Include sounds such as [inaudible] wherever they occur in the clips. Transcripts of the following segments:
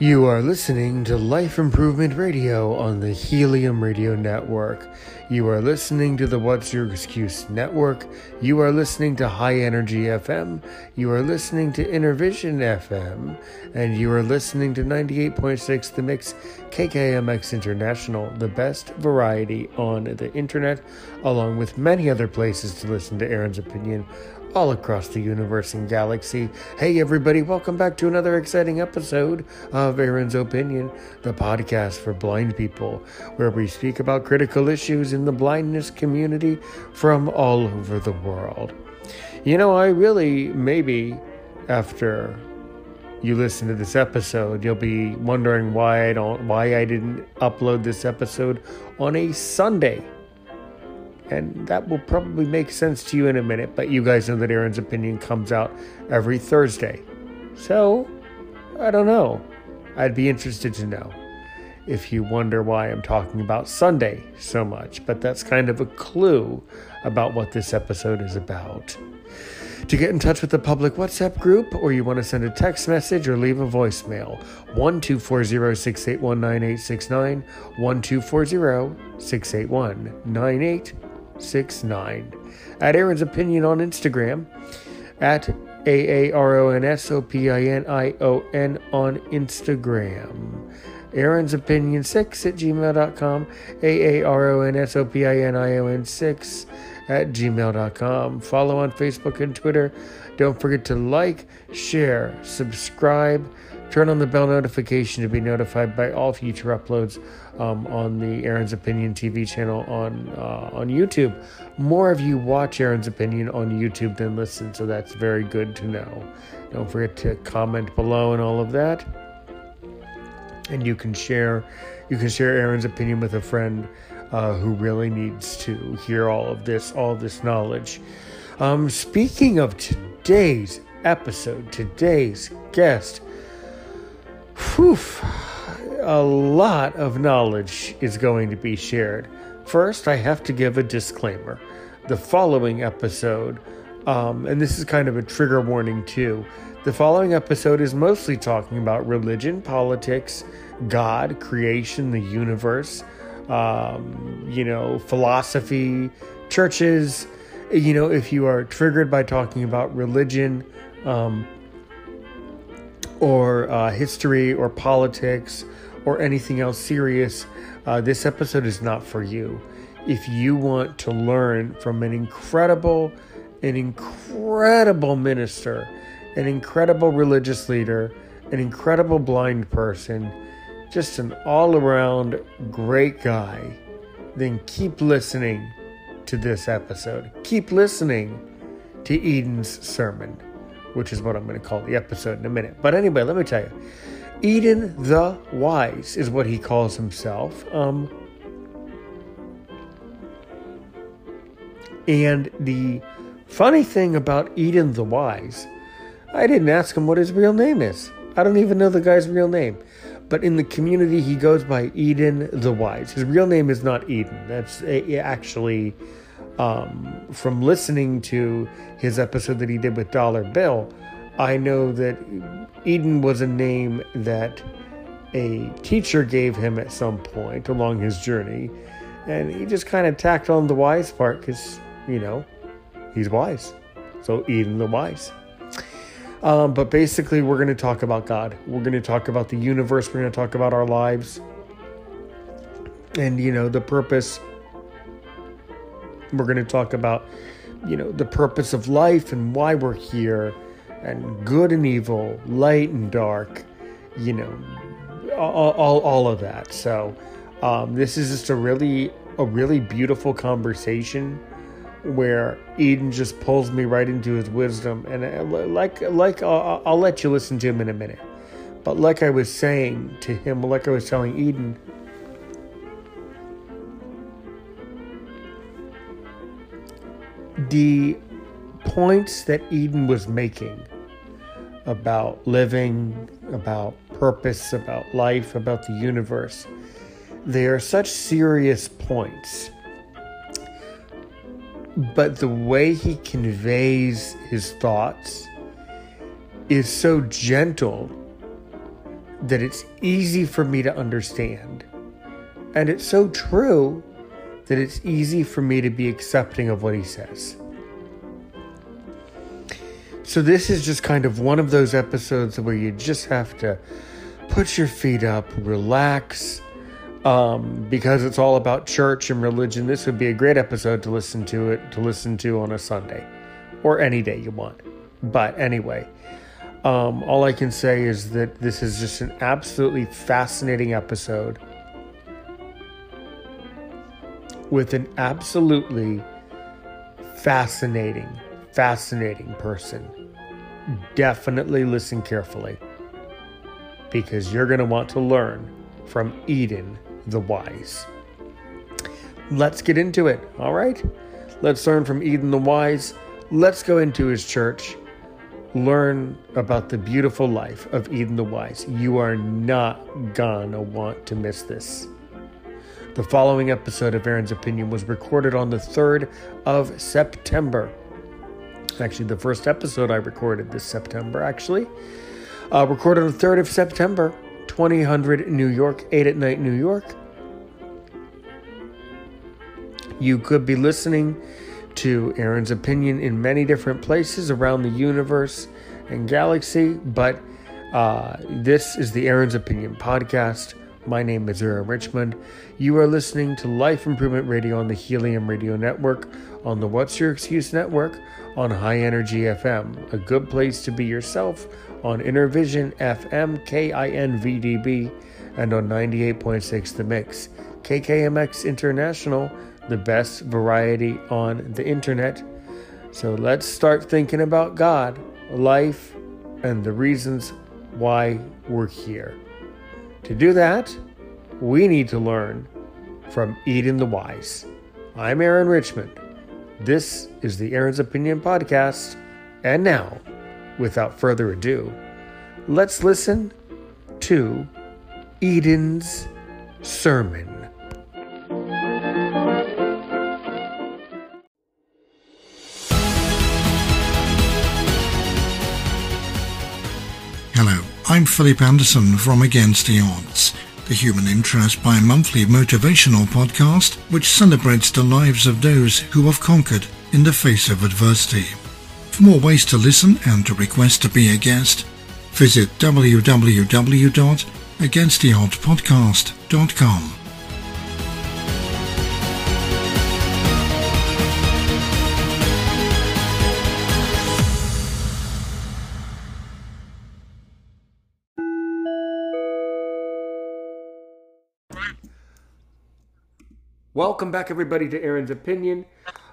You are listening to Life Improvement Radio on the Helium Radio Network. You are listening to the What's Your Excuse Network. You are listening to High Energy FM. You are listening to Intervision FM. And you are listening to 98.6 The Mix KKMX International, the best variety on the internet, along with many other places to listen to Aaron's opinion all across the universe and galaxy. Hey, everybody, welcome back to another exciting episode of Aaron's Opinion, the podcast for blind people, where we speak about critical issues in the blindness community from all over the world. You know, I really, maybe after you listen to this episode, you'll be wondering why I don't, why I didn't upload this episode on a Sunday and that will probably make sense to you in a minute, but you guys know that Aaron's opinion comes out every Thursday. So, I don't know. I'd be interested to know if you wonder why I'm talking about Sunday so much, but that's kind of a clue about what this episode is about. To get in touch with the public WhatsApp group, or you want to send a text message or leave a voicemail, 1240 681 9869, 1240 681 9869. 69. At Aaron's Opinion on Instagram, at A A R O N S O P I N I O N on Instagram. Aaron's Opinion 6 at gmail.com. A A R O N S O P I N I O N 6 at gmail.com. Follow on Facebook and Twitter. Don't forget to like, share, subscribe, turn on the bell notification to be notified by all future uploads um, on the Aaron's Opinion TV channel on uh, on YouTube. More of you watch Aaron's Opinion on YouTube than listen, so that's very good to know. Don't forget to comment below and all of that, and you can share you can share Aaron's opinion with a friend uh, who really needs to hear all of this all this knowledge. Um, speaking of today's episode, today's guest. Whew, a lot of knowledge is going to be shared. First, I have to give a disclaimer. The following episode, um, and this is kind of a trigger warning too, the following episode is mostly talking about religion, politics, God, creation, the universe, um, you know, philosophy, churches. You know, if you are triggered by talking about religion, um, or uh, history or politics or anything else serious, uh, this episode is not for you. If you want to learn from an incredible, an incredible minister, an incredible religious leader, an incredible blind person, just an all around great guy, then keep listening to this episode. Keep listening to Eden's sermon which is what I'm going to call the episode in a minute. But anyway, let me tell you Eden the Wise is what he calls himself. Um, and the funny thing about Eden the Wise, I didn't ask him what his real name is. I don't even know the guy's real name. But in the community, he goes by Eden the Wise. His real name is not Eden. That's actually um, from listening to his episode that he did with Dollar Bill, I know that Eden was a name that a teacher gave him at some point along his journey. And he just kind of tacked on the wise part because, you know, he's wise. So Eden the wise. Um, but basically, we're going to talk about God. We're going to talk about the universe. We're going to talk about our lives. And, you know, the purpose. We're going to talk about, you know, the purpose of life and why we're here, and good and evil, light and dark, you know, all, all, all of that. So, um, this is just a really, a really beautiful conversation where Eden just pulls me right into his wisdom, and uh, like like I'll, I'll let you listen to him in a minute. But like I was saying to him, like I was telling Eden, the points that Eden was making about living, about purpose, about life, about the universe, they are such serious points but the way he conveys his thoughts is so gentle that it's easy for me to understand. And it's so true that it's easy for me to be accepting of what he says. So, this is just kind of one of those episodes where you just have to put your feet up, relax, um, because it's all about church and religion. This would be a great episode to listen to it to listen to on a Sunday or any day you want. But anyway, um, all I can say is that this is just an absolutely fascinating episode with an absolutely fascinating, fascinating person. Definitely listen carefully because you're going to want to learn from Eden the wise. Let's get into it, all right? Let's learn from Eden the wise. Let's go into his church. Learn about the beautiful life of Eden the wise. You are not gonna want to miss this. The following episode of Aaron's Opinion was recorded on the 3rd of September. Actually, the first episode I recorded this September, actually. Uh, recorded on the 3rd of September, 2000 New York, 8 at night, New York. You could be listening to Aaron's opinion in many different places around the universe and galaxy, but uh, this is the Aaron's Opinion podcast. My name is Aaron Richmond. You are listening to Life Improvement Radio on the Helium Radio Network, on the What's Your Excuse Network, on High Energy FM, a good place to be yourself, on Intervision FM, KINVDB, and on 98.6 The Mix, KKMX International the best variety on the internet. So let's start thinking about God, life, and the reasons why we're here. To do that, we need to learn from Eden the Wise. I'm Aaron Richmond. This is the Aaron's Opinion Podcast. And now, without further ado, let's listen to Eden's Sermon. Hello, I'm Philip Anderson from Against the Odds, the Human Interest bi monthly motivational podcast which celebrates the lives of those who have conquered in the face of adversity. For more ways to listen and to request to be a guest, visit www.againsttheoddpodcast.com. Welcome back, everybody, to Aaron's Opinion.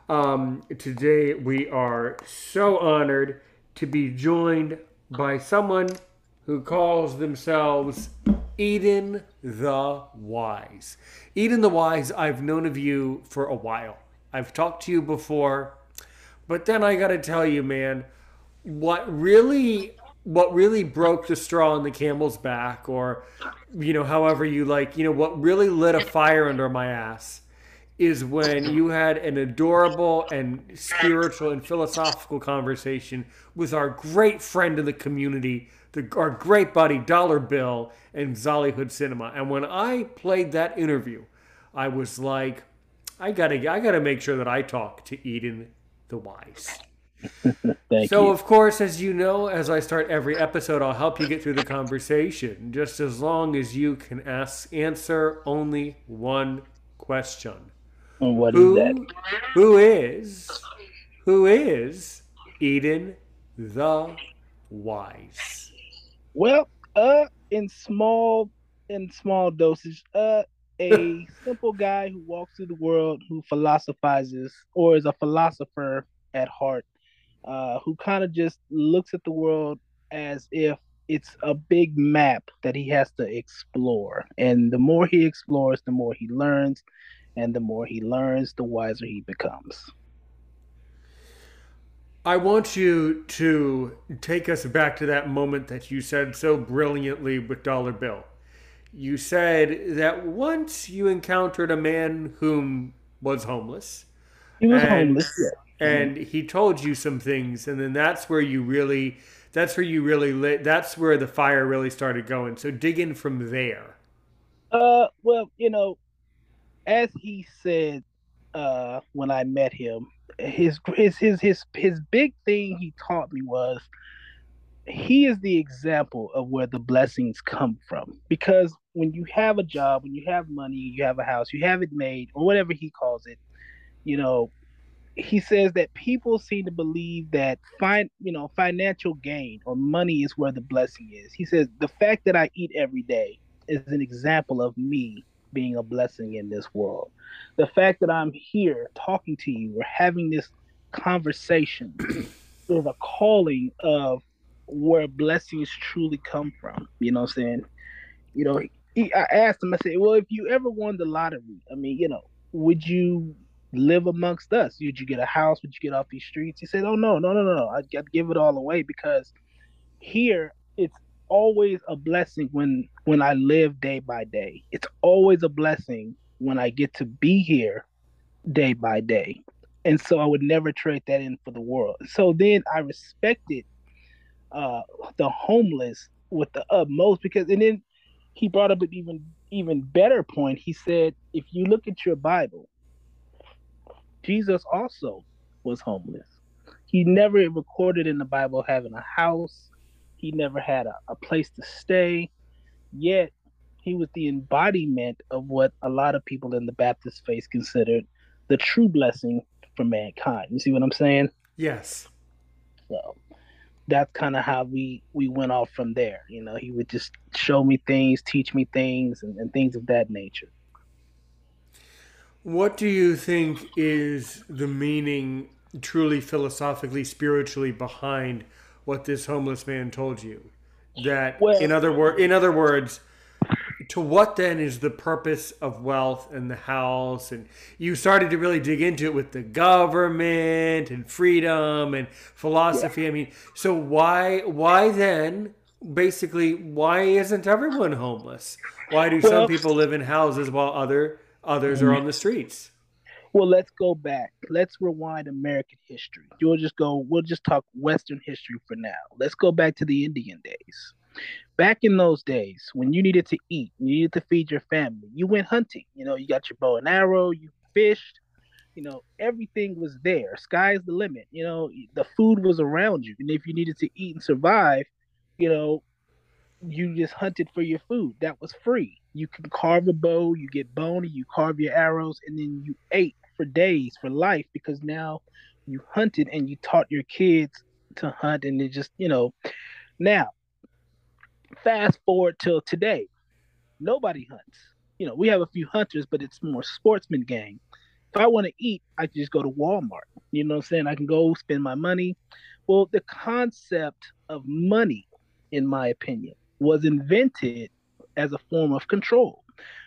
Um, today, we are so honored to be joined by someone who calls themselves Eden the Wise. Eden the Wise, I've known of you for a while. I've talked to you before, but then I got to tell you, man, what really what really broke the straw on the camel's back or you know however you like you know what really lit a fire under my ass is when you had an adorable and spiritual and philosophical conversation with our great friend in the community, the, our great buddy Dollar Bill and Zollyhood Cinema. And when I played that interview, I was like, I gotta I gotta make sure that I talk to Eden the Wise. [laughs] Thank so you. of course, as you know, as I start every episode, I'll help you get through the conversation. Just as long as you can ask answer only one question. And what is Who that? who is who is Eden the Wise? Well, uh, in small in small dosage, uh, a [laughs] simple guy who walks through the world, who philosophizes or is a philosopher at heart, uh, who kind of just looks at the world as if it's a big map that he has to explore. And the more he explores, the more he learns, and the more he learns, the wiser he becomes. I want you to take us back to that moment that you said so brilliantly with Dollar Bill. You said that once you encountered a man whom was homeless. He was and, homeless, yeah. And he told you some things, and then that's where you really, that's where you really lit, that's where the fire really started going. So dig in from there. Uh, well, you know, as he said uh, when I met him, his his his his his big thing he taught me was he is the example of where the blessings come from. Because when you have a job, when you have money, you have a house, you have it made, or whatever he calls it, you know, he says that people seem to believe that fine, you know, financial gain or money is where the blessing is. He says the fact that I eat every day is an example of me being a blessing in this world. The fact that I'm here talking to you, we're having this conversation [clears throat] is a calling of where blessings truly come from. You know what I'm saying? You know, he, I asked him, I said, well, if you ever won the lottery, I mean, you know, would you live amongst us? Would you get a house? Would you get off these streets? He said, oh, no, no, no, no, no. I'd, I'd give it all away because here it's always a blessing when when I live day by day. It's always a blessing when I get to be here day by day. And so I would never trade that in for the world. So then I respected uh, the homeless with the utmost because and then he brought up an even even better point. He said, if you look at your Bible, Jesus also was homeless. He never recorded in the Bible having a house. He never had a, a place to stay. Yet he was the embodiment of what a lot of people in the Baptist faith considered the true blessing for mankind. You see what I'm saying? Yes. So that's kind of how we we went off from there. You know, he would just show me things, teach me things, and, and things of that nature. What do you think is the meaning, truly philosophically, spiritually, behind what this homeless man told you? That, Well- in other word, in other words, to what then is the purpose of wealth and the house? And you started to really dig into it with the government and freedom and philosophy. I mean, so why why then? Basically, why isn't everyone homeless? Why do some people live in houses while other others are mm. on the streets? Well, let's go back. Let's rewind American history. You'll just go. We'll just talk Western history for now. Let's go back to the Indian days. Back in those days, when you needed to eat, you needed to feed your family, you went hunting. You know, you got your bow and arrow, you fished. You know, everything was there. Sky's the limit. You know, the food was around you, and if you needed to eat and survive, you know, you just hunted for your food. That was free. You can carve a bow, you get bony, you carve your arrows, and then you ate for days, for life, because now you hunted and you taught your kids to hunt, and it just, you know, now fast forward till today, nobody hunts. You know, we have a few hunters, but it's more sportsman gang. If I want to eat, I can just go to Walmart. You know what I'm saying? I can go spend my money. Well, the concept of money, in my opinion, was invented as a form of control.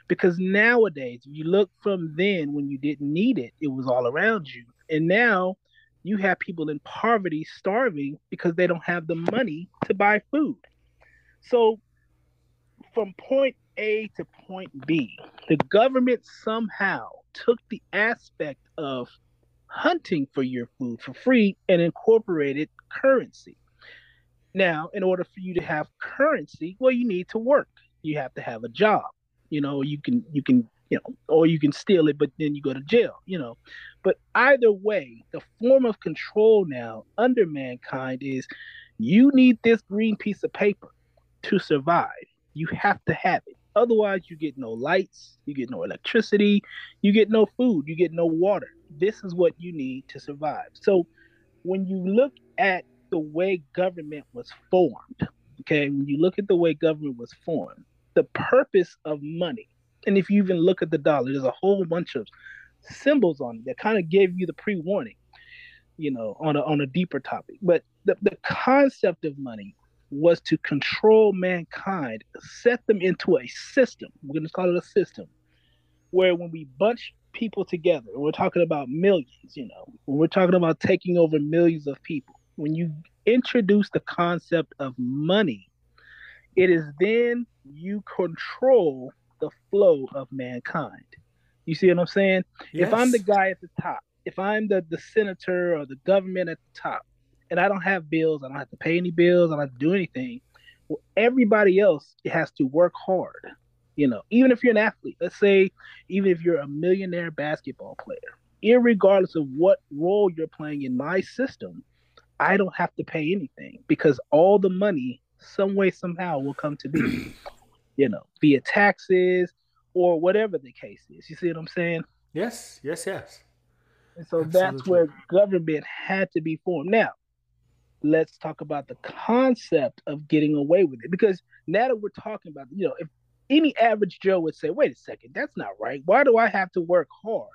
Because nowadays, if you look from then when you didn't need it, it was all around you. And now you have people in poverty starving because they don't have the money to buy food. So from point A to point B, the government somehow took the aspect of hunting for your food for free and incorporated currency. Now, in order for you to have currency, well, you need to work. You have to have a job. You know, you can you can you know, or you can steal it, but then you go to jail, you know. But either way, the form of control now under mankind is you need this green piece of paper to survive. You have to have it. Otherwise, you get no lights, you get no electricity, you get no food, you get no water. This is what you need to survive. So, when you look at the way government was formed, okay, when you look at the way government was formed, the purpose of money, and if you even look at the dollar, there's a whole bunch of symbols on it that kind of gave you the pre-warning, you know, on a on a deeper topic. But the, the concept of money was to control mankind, set them into a system. We're going to call it a system where when we bunch people together, we're talking about millions, you know, when we're talking about taking over millions of people, when you introduce the concept of money, it is then you control the flow of mankind. You see what I'm saying? Yes. If I'm the guy at the top, if I'm the, the senator or the government at the top, and I don't have bills, I don't have to pay any bills, I don't have to do anything. Well, everybody else has to work hard. You know, even if you're an athlete, let's say, even if you're a millionaire basketball player, regardless of what role you're playing in my system, I don't have to pay anything because all the money, some way, somehow, will come to be, [clears throat] you know, via taxes or whatever the case is. You see what I'm saying? Yes, yes, yes. And so Absolutely. that's where government had to be formed. Now, let's talk about the concept of getting away with it. Because now that we're talking about, you know, if any average Joe would say, wait a second, that's not right. Why do I have to work hard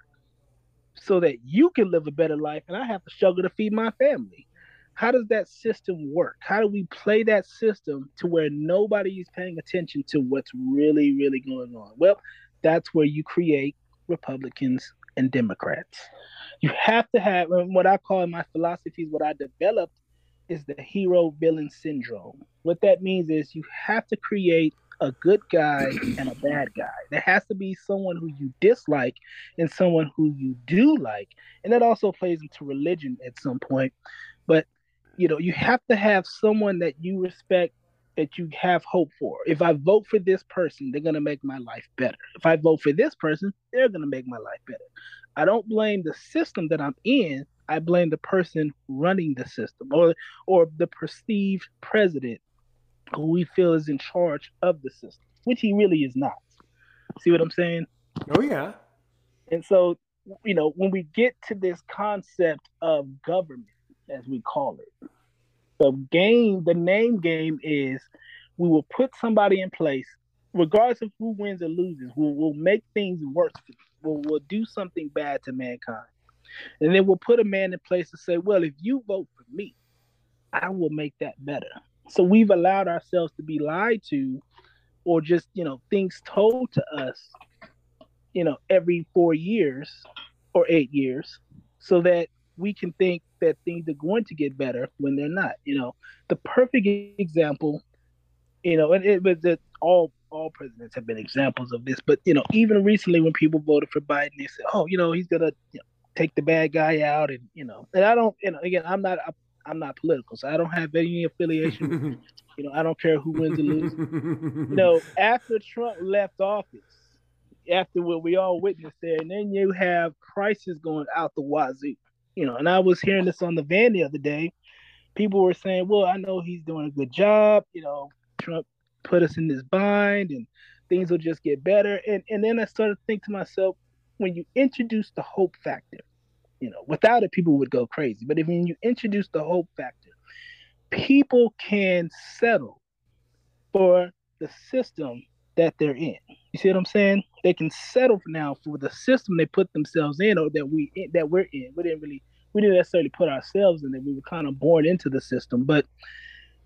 so that you can live a better life and I have to struggle to feed my family? How does that system work? How do we play that system to where nobody is paying attention to what's really, really going on? Well, that's where you create Republicans and Democrats. You have to have what I call in my philosophies, what I developed is the hero villain syndrome. What that means is you have to create a good guy [clears throat] and a bad guy. There has to be someone who you dislike and someone who you do like. And that also plays into religion at some point. You know, you have to have someone that you respect that you have hope for. If I vote for this person, they're going to make my life better. If I vote for this person, they're going to make my life better. I don't blame the system that I'm in. I blame the person running the system or or the perceived president who we feel is in charge of the system, which he really is not. See what I'm saying? Oh yeah. And so, you know, when we get to this concept of government, as we call it, the game, the name game is we will put somebody in place, regardless of who wins or loses. We'll, we'll make things worse. We'll, we'll do something bad to mankind. And then we'll put a man in place to say, well, if you vote for me, I will make that better. So we've allowed ourselves to be lied to or just, you know, things told to us, you know, every four years or eight years so that we can think that things are going to get better when they're not. You know, the perfect example, you know, and it was that all all presidents have been examples of this, but you know, even recently when people voted for Biden, they said, "Oh, you know, he's gonna you know, take the bad guy out and you know and i don't you know again i'm not i'm not political so i don't have any affiliation [laughs] you know i don't care who wins or loses [laughs] you know after trump left office after what we all witnessed there and then you have prices going out the wazoo you know and i was hearing this on the van the other day people were saying well i know he's doing a good job you know trump put us in this bind and things will just get better and and then i started to think to myself when you introduce the hope factor, you know, without it, people would go crazy. But if you introduce the hope factor, people can settle for the system that they're in. You see what I'm saying? They can settle for now for the system they put themselves in, or that we that we're in. We didn't really we didn't necessarily put ourselves in it. We were kind of born into the system, but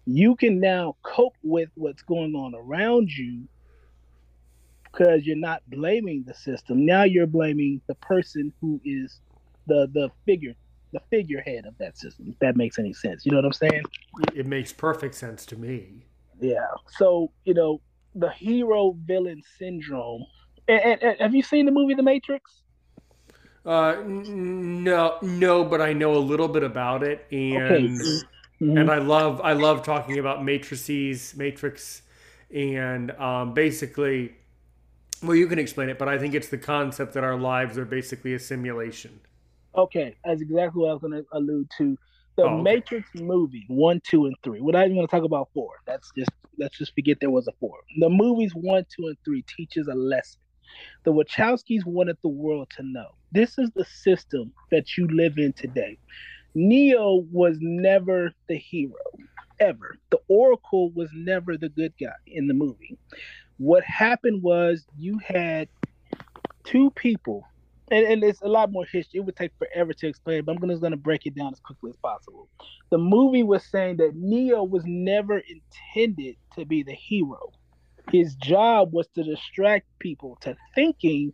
you can now cope with what's going on around you because you're not blaming the system. Now you're blaming the person who is the the figure the figurehead of that system. If that makes any sense. You know what I'm saying? It makes perfect sense to me. Yeah. So, you know, the hero villain syndrome. And, and, and have you seen the movie The Matrix? Uh, no, no, but I know a little bit about it, and okay. mm-hmm. and I love I love talking about matrices, matrix, and um, basically Well, you can explain it, but I think it's the concept that our lives are basically a simulation. Okay, that's exactly what I was going to allude to. The Oh, okay. Matrix movie one, two, and three. We're not even going to talk about four. That's just let's just forget there was a four. The movies one, two, and three teaches a lesson. The Wachowskis wanted the world to know this is the system that you live in today. Neo was never the hero, ever. The Oracle was never the good guy in the movie. What happened was you had two people, and, and it's a lot more history. It would take forever to explain, but I'm gonna, just to break it down as quickly as possible. The movie was saying that Neo was never intended to be the hero. His job was to distract people to thinking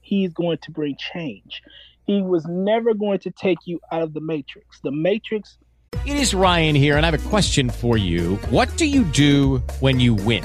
he's going to bring change. He was never going to take you out of the Matrix. The Matrix It is Ryan here, and I have a question for you. What do you do when you win?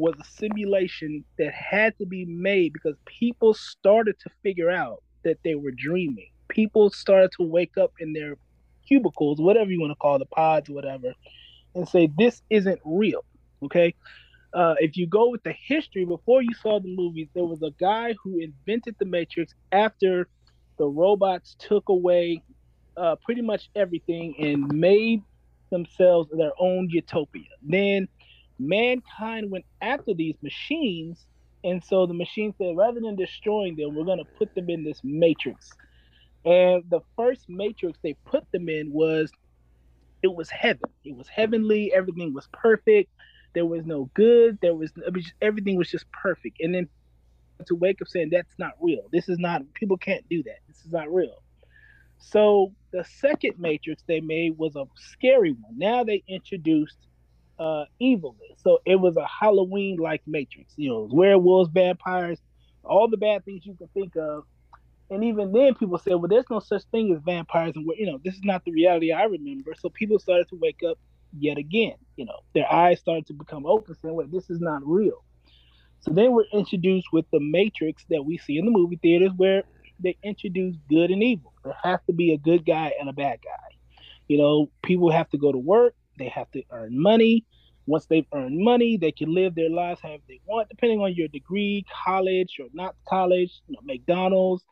Was a simulation that had to be made because people started to figure out that they were dreaming. People started to wake up in their cubicles, whatever you want to call the pods, whatever, and say, This isn't real. Okay. Uh, if you go with the history, before you saw the movies, there was a guy who invented the Matrix after the robots took away uh, pretty much everything and made themselves their own utopia. Then mankind went after these machines, and so the machine said, rather than destroying them, we're going to put them in this matrix. And the first matrix they put them in was it was heaven. It was heavenly. Everything was perfect. There was no good. There was, was just- everything was just perfect. And then to wake up saying that's not real. This is not. People can't do that. This is not real. So the second matrix they made was a scary one. Now they introduced uh, evilness. So it was a Halloween like Matrix. You know, werewolves, vampires, all the bad things you can think of. And even then, people said, well, there's no such thing as vampires. And, you know, this is not the reality I remember. So people started to wake up yet again. You know, their eyes started to become open, saying, wait, this is not real. So then we're introduced with the Matrix that we see in the movie theaters where they introduce good and evil. There has to be a good guy and a bad guy. You know, people have to go to work, they have to earn money. Once they've earned money, they can live their lives however they want, depending on your degree, college or not college, you know, McDonald's,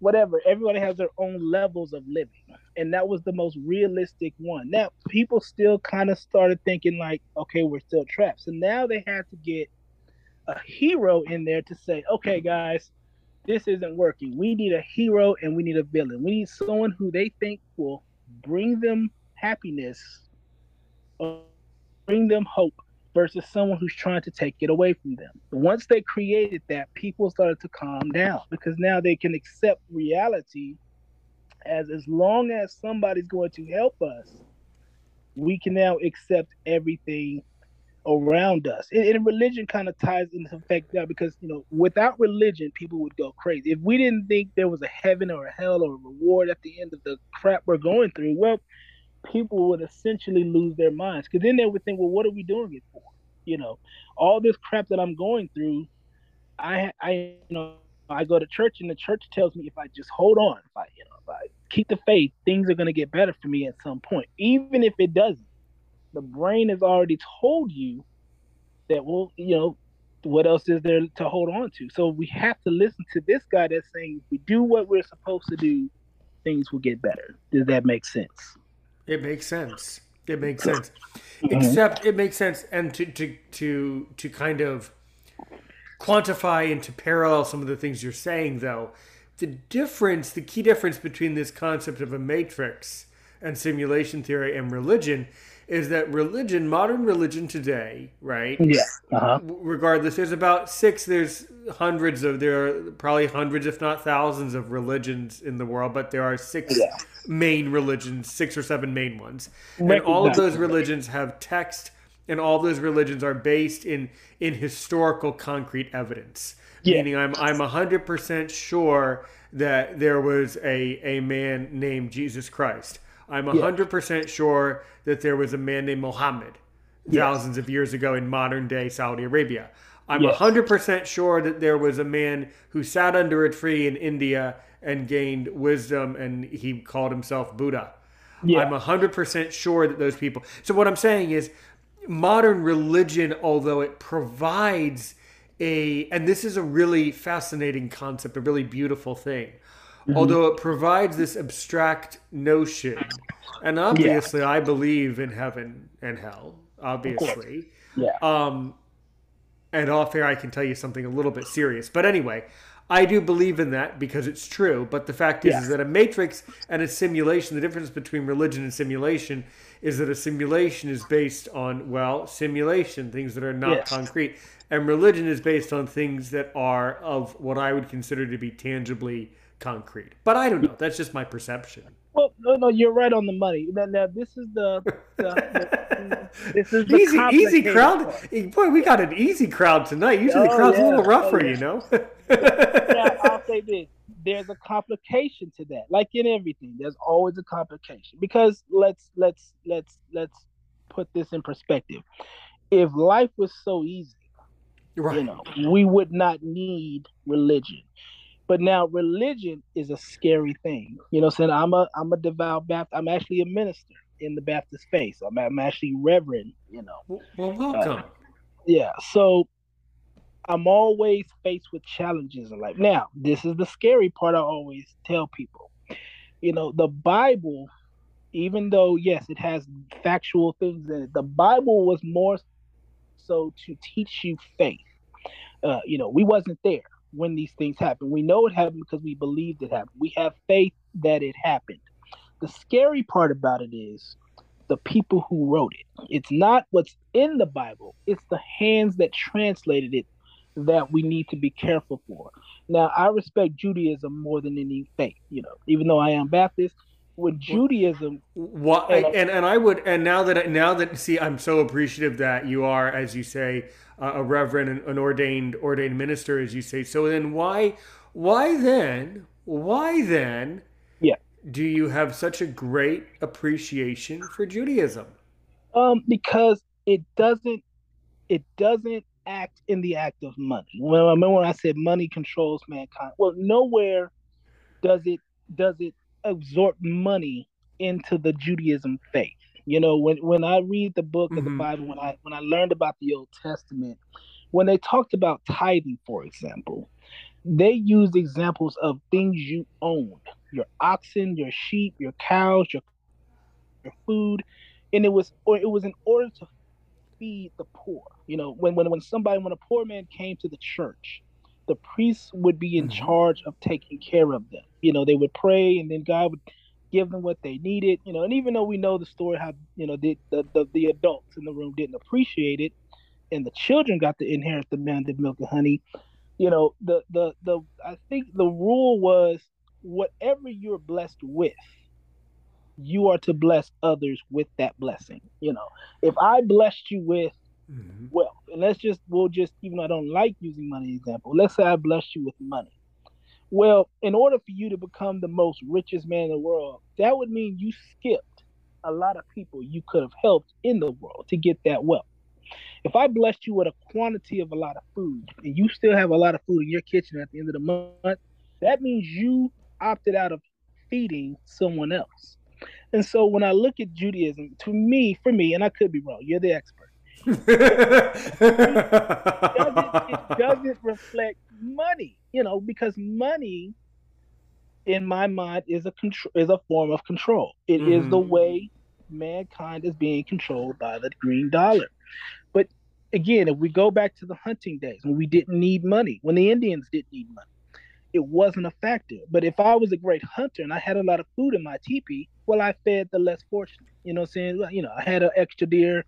whatever. Everybody has their own levels of living. And that was the most realistic one. Now, people still kind of started thinking, like, okay, we're still trapped. So now they had to get a hero in there to say, okay, guys, this isn't working. We need a hero and we need a villain. We need someone who they think will bring them happiness, bring them hope, versus someone who's trying to take it away from them. Once they created that, people started to calm down because now they can accept reality as as long as somebody's going to help us, we can now accept everything around us. And, and religion kind of ties into fact that because you know, without religion, people would go crazy. If we didn't think there was a heaven or a hell or a reward at the end of the crap we're going through, well, people would essentially lose their minds. Because then they would think, well, what are we doing it for? You know, all this crap that I'm going through, I, I, you know, I go to church and the church tells me if I just hold on, if I, you know, if I keep the faith, things are going to get better for me at some point. Even if it doesn't, the brain has already told you that, well, you know, what else is there to hold on to? So we have to listen to this guy that's saying if we do what we're supposed to do, things will get better. Does that make sense? It makes sense. It makes sense. Mm-hmm. Except it makes sense, and to to to to kind of quantify and to parallel some of the things you're saying, though, the difference, the key difference between this concept of a matrix and simulation theory and religion is that religion, modern religion today, right? Yeah. Uh-huh. Regardless, there's about six, there's hundreds of, there are probably hundreds, if not thousands, of religions in the world, but there are six Yeah. main religions, six or seven main ones. And all of those religions have text, and all those religions are based in, in historical concrete evidence. Yeah. Meaning, I'm, I'm 100% sure that there was a, a man named Jesus Christ. I'm Yeah. 100% sure that there was a man named Muhammad thousands of years ago in modern day Saudi Arabia. I'm Yes. 100% sure that there was a man who sat under a tree in India and gained wisdom and he called himself Buddha. Yeah. I'm 100% sure that those people. So, what I'm saying is, modern religion, although it provides a, and this is a really fascinating concept, a really beautiful thing, Mm-hmm. although it provides this abstract notion, and obviously I believe in heaven and hell, obviously. Yeah. Um, and off air, I can tell you something a little bit serious. But anyway, I do believe in that because it's true. But the fact is, Yeah. is that a matrix and a simulation, the difference between religion and simulation is that a simulation is based on, well, simulation, things that are not Yes. concrete. And religion is based on things that are of what I would consider to be tangibly concrete. But I don't know. That's just my perception. Well, no, no, you're right on the money. Now, now this is the, the, the [laughs] this is the Easy, easy crowd. part. Boy, we got an easy crowd tonight. Usually the Oh, crowd's a little oh, rougher, Oh, yeah. you know? now, I'll say this: there's a complication to that. Like in everything, there's always a complication. Because let's let's let's let's put this in perspective. If life was so easy, right. you know, we would not need religion. But now religion is a scary thing. You know, saying I'm a I'm a devout Baptist. I'm actually a minister in the Baptist faith. I'm, I'm actually reverend. You know. Well, welcome. Yeah. So I'm always faced with challenges in life. Now, this is the scary part I always tell people. You know, the Bible, even though, yes, it has factual things in it, the Bible was more so to teach you faith. Uh, you know, we wasn't there when these things happen. We know it happened because we believed it happened. We have faith that it happened. The scary part about it is the people who wrote it. It's not what's in the Bible, it's the hands that translated it that we need to be careful for. Now, I respect Judaism more than any faith, you know, even though I am Baptist. With Judaism, Why, and and I would and now that now that see I'm so appreciative that you are as you say uh, a reverend and an ordained ordained minister as you say so then why why then why then yeah do you have such a great appreciation for Judaism um, because it doesn't it doesn't act in the act of money. Well, I remember when I said money controls mankind. Well, nowhere does it does it absorb money into the Judaism faith. You know, when when I read the book of the Mhm. Bible, when I when I learned about the Old Testament, when they talked about tithing, for example, they used examples of things you own, your oxen, your sheep, your cows, your your food, and it was or it was in order to feed the poor. You know, when when when somebody when a poor man came to the church, the priests would be in mm-hmm. charge of taking care of them. You know, they would pray and then God would give them what they needed. You know, and even though we know the story how you know the the, the, the adults in the room didn't appreciate it and the children got to inherit the of milk and honey, you know, the the the I think the rule was whatever you're blessed with, you are to bless others with that blessing. You know, if I blessed you with Mm-hmm. wealth, and let's just we'll just even though I don't like using money example, let's say I blessed you with money. Well, in order for you to become the most richest man in the world, that would mean you skipped a lot of people you could have helped in the world to get that wealth. If I blessed you with a quantity of a lot of food and you still have a lot of food in your kitchen at the end of the month, that means you opted out of feeding someone else. And so when I look at Judaism, to me, for me, and I could be wrong, you're the expert. Doesn't, it doesn't reflect money, you know, because money, in my mind, is a control, is a form of control. It is the Mhm. way mankind is being controlled by the green dollar. But again, if we go back to the hunting days when we didn't need money, when the Indians didn't need money, it wasn't a factor. But if I was a great hunter and I had a lot of food in my teepee, well, I fed the less fortunate. You know what I'm saying? Well, you know, I had an extra deer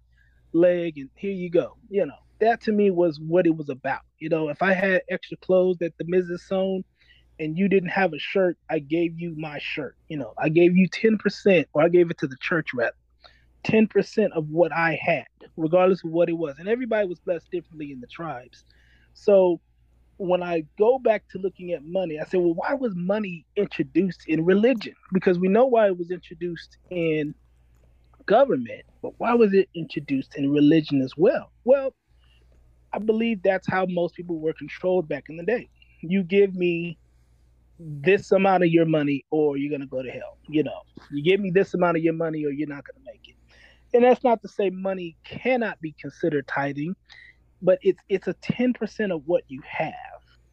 leg, and here you go. You know, that to me was what it was about. You know, if I had extra clothes that the missus sewn, and you didn't have a shirt, I gave you my shirt. You know, I gave you 10%, or I gave it to the church rather, 10% of what I had, regardless of what it was. And everybody was blessed differently in the tribes. So when I go back to looking at money, I say, well, why was money introduced in religion? Because we know why it was introduced in government, but why was it introduced in religion as well? Well, I believe that's how most people were controlled back in the day. You give me this amount of your money or you're going to go to hell. You know, you give me this amount of your money or you're not going to make it. And that's not to say money cannot be considered tithing but it's it's a 10% of what you have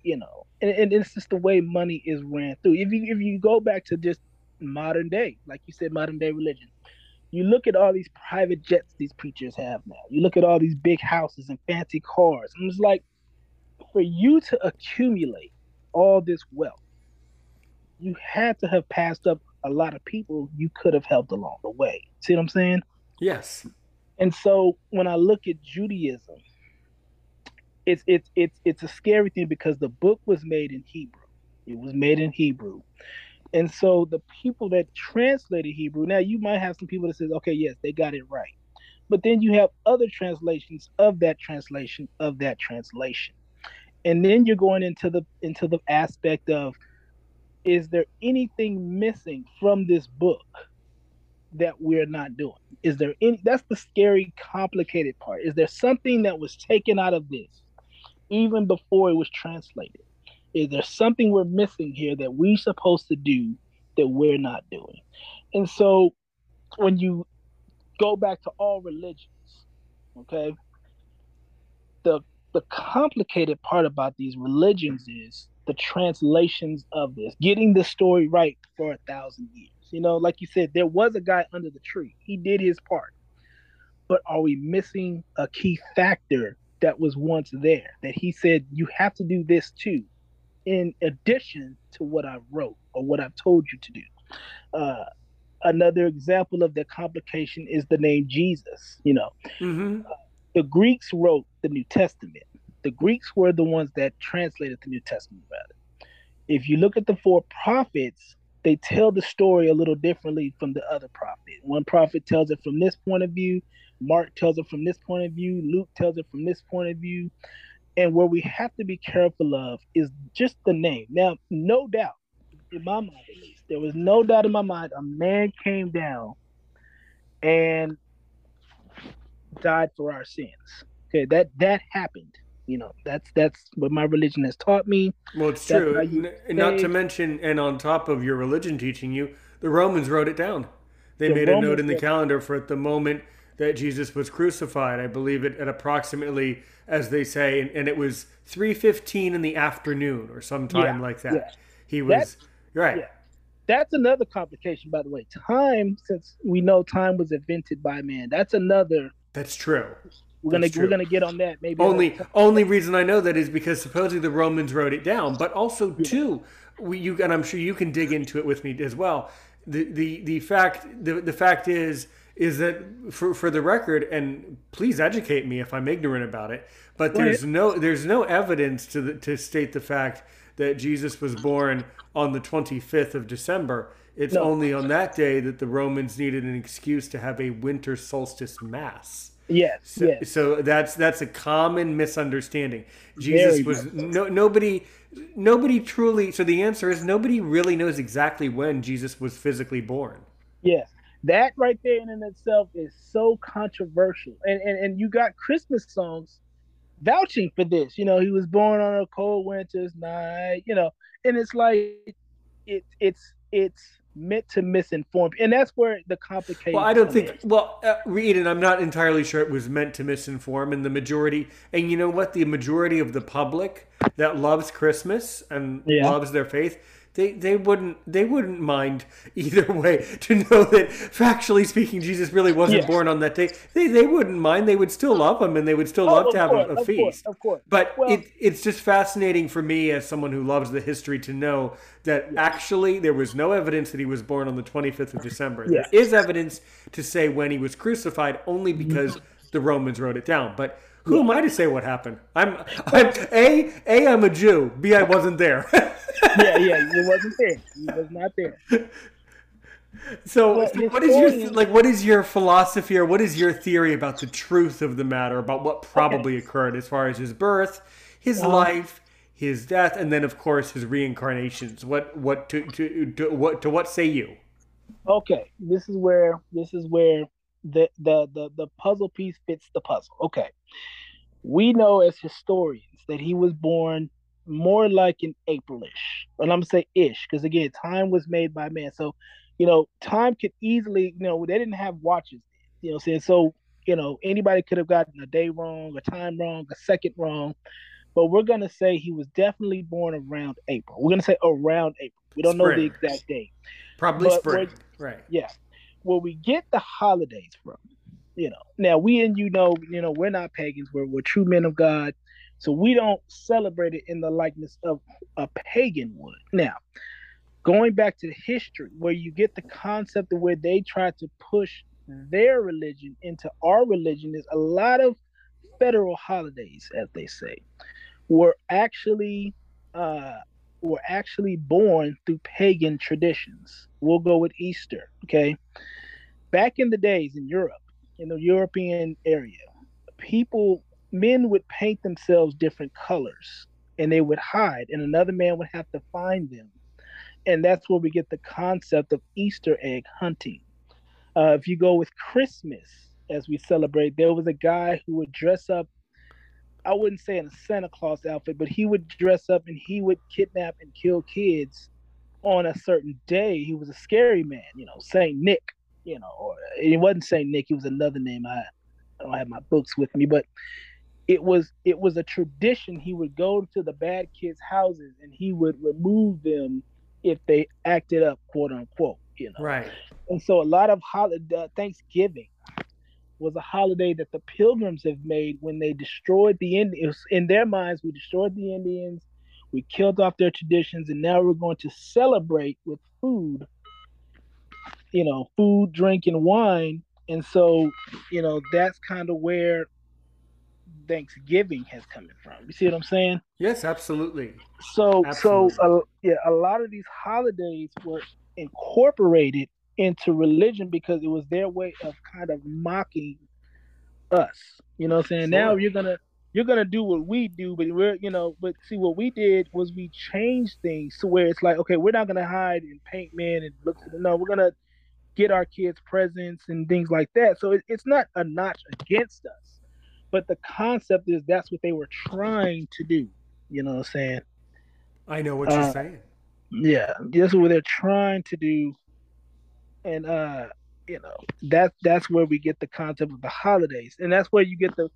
you know and, and it's just the way money is ran through if you if you go back to just modern day like you said modern day religion you look at all these private jets these preachers have now. You look at all these big houses and fancy cars. And it's like for you to accumulate all this wealth you had to have passed up a lot of people you could have helped along the way. See what i'm saying? Yes. And so when i look at judaism it's it's it's it's a scary thing because the book was made in Hebrew. It was made in Hebrew. And so the people that translated Hebrew, now you might have some people that says, okay, yes, they got it right. But then you have other translations of that translation of that translation. And then you're going into the into the aspect of is there anything missing from this book that we're not doing? Is there any that's the scary complicated part. Is there something that was taken out of this even before it was translated. Is there something we're missing here that we're supposed to do that we're not doing? And so when you go back to all religions, okay, the the complicated part about these religions is the translations of this, getting the story right for a thousand years. You know, like you said, there was a guy under the tree. He did his part. But are we missing a key factor that was once there that he said you have to do this too in addition to what i wrote or what i've told you to do. Uh, another example of the complication is the name jesus you know. Mm-hmm. uh, the greeks wrote the new testament. The greeks were the ones that translated the new testament rather. If you look at the four prophets they tell the story a little differently from the other prophet. One prophet tells it from this point of view Mark tells it from this point of view, Luke tells it from this point of view. And where we have to be careful of is just the name. Now, no doubt, in my mind at least, there was no doubt in my mind a man came down and died for our sins. Okay, that that happened. You know, that's that's what my religion has taught me. Well, it's that's true. N- not to mention, and on top of your religion teaching you, the Romans wrote it down. They the made Romans a note in the calendar for at the moment that Jesus was crucified. I believe it at approximately, as they say, and, and it was three fifteen in the afternoon or sometime yeah, like that. Yeah. He was That's, right. Yeah. That's another complication, by the way. Time, since we know time was invented by man, that's another. That's true. We're gonna we're gonna get on that maybe. Only only reason I know that is because supposedly the Romans wrote it down, but also yeah. too, we you and I'm sure you can dig into it with me as well. The the the fact the the fact is is that for, for the record and please educate me if i'm ignorant about it but there's no there's no evidence to the, to state the fact that jesus was born on the 25th of december. It's no. only on that day that the romans needed an excuse to have a winter solstice mass. Yes so, yes. so that's that's a common misunderstanding. Jesus Very was no, nobody nobody truly so the answer is nobody really knows exactly when jesus was physically born. Yes that right there in and itself is so controversial. And, and and you got Christmas songs vouching for this. You know, he was born on a cold winter's night. You know, and it's like it it's it's meant to misinform, and that's where the complication. Well, I don't think. Is. Well, uh, read, and I'm not entirely sure it was meant to misinform. And the majority, and you know what, the majority of the public that loves Christmas and yeah. loves their faith they they wouldn't they wouldn't mind either [laughs] way to know that factually speaking Jesus really wasn't Yes. born on that day. They they wouldn't mind. They would still love him and they would still Oh, love to have course, a, a of feast. course, of course. But Well- it, it's just fascinating for me as someone who loves the history to know that actually there was no evidence that he was born on the 25th of December. Yeah. There is evidence to say when he was crucified only because mm-hmm. the Romans wrote it down. But who am I to say what happened? I'm, I'm a a I'm a Jew. B I wasn't there. [laughs] yeah, yeah, he wasn't there. He was not there. So, so what is your like? What is your philosophy, or what is your theory about the truth of the matter, about what probably occurred as far as his birth, his Uh-huh. life, his death, and then of course his reincarnations? What what to to, to what to what say you? Okay, this is where this is where the the the, the puzzle piece fits the puzzle. Okay. We know as historians that he was born more like in Aprilish. And I'm gonna say ish, because again, time was made by man. So, you know, time could easily, you know, they didn't have watches, you know saying? So, you know, anybody could have gotten a day wrong, a time wrong, a second wrong. But we're gonna say he was definitely born around April. We're gonna say around April. We don't know the exact date. Probably But spring, right? Yeah. Where we get the holidays from, you know. Now we and you know, you know, we're not pagans, we're we're true men of God. So we don't celebrate it in the likeness of a pagan would. Now, going back to the history, where you get the concept of where they try to push their religion into our religion is a lot of federal holidays, as they say, were actually uh, were actually born through pagan traditions. We'll go with Easter, okay? Back in the days in Europe, in the European area, people, men would paint themselves different colors and they would hide, and another man would have to find them. And that's where we get the concept of Easter egg hunting. Uh, if you go with Christmas, as we celebrate, there was a guy who would dress up I wouldn't say in a Santa Claus outfit, but he would dress up and he would kidnap and kill kids on a certain day. He was a scary man, you know, Saint Nick, you know, or it wasn't Saint Nick, it was another name. I, I don't have my books with me, but it was it was a tradition. He would go to the bad kids' houses and he would remove them if they acted up, quote unquote, you know. Right. And so a lot of holiday uh, Thanksgiving was a holiday that the pilgrims have made when they destroyed the Indians. In their minds, we destroyed the Indians, we killed off their traditions, and now we're going to celebrate with food, you know, food, drink, and wine. And so, you know, that's kind of where Thanksgiving has coming from. You see what I'm saying? Yes, absolutely. So, Absolutely. so uh, yeah, a lot of these holidays were incorporated into religion because it was their way of kind of mocking us. You know what I'm saying? Now you're gonna you're gonna do what we do, but we're you know, but see what we did was we changed things to where it's like, okay, we're not gonna hide and paint men and look for the no, we're gonna get our kids presents and things like that. So it, it's not a notch against us, but the concept is that's what they were trying to do. You know what I'm saying? I know what you're Uh, saying. Yeah, that's what they're trying to do, and uh, you know that that's where we get the concept of the holidays, and that's where you get the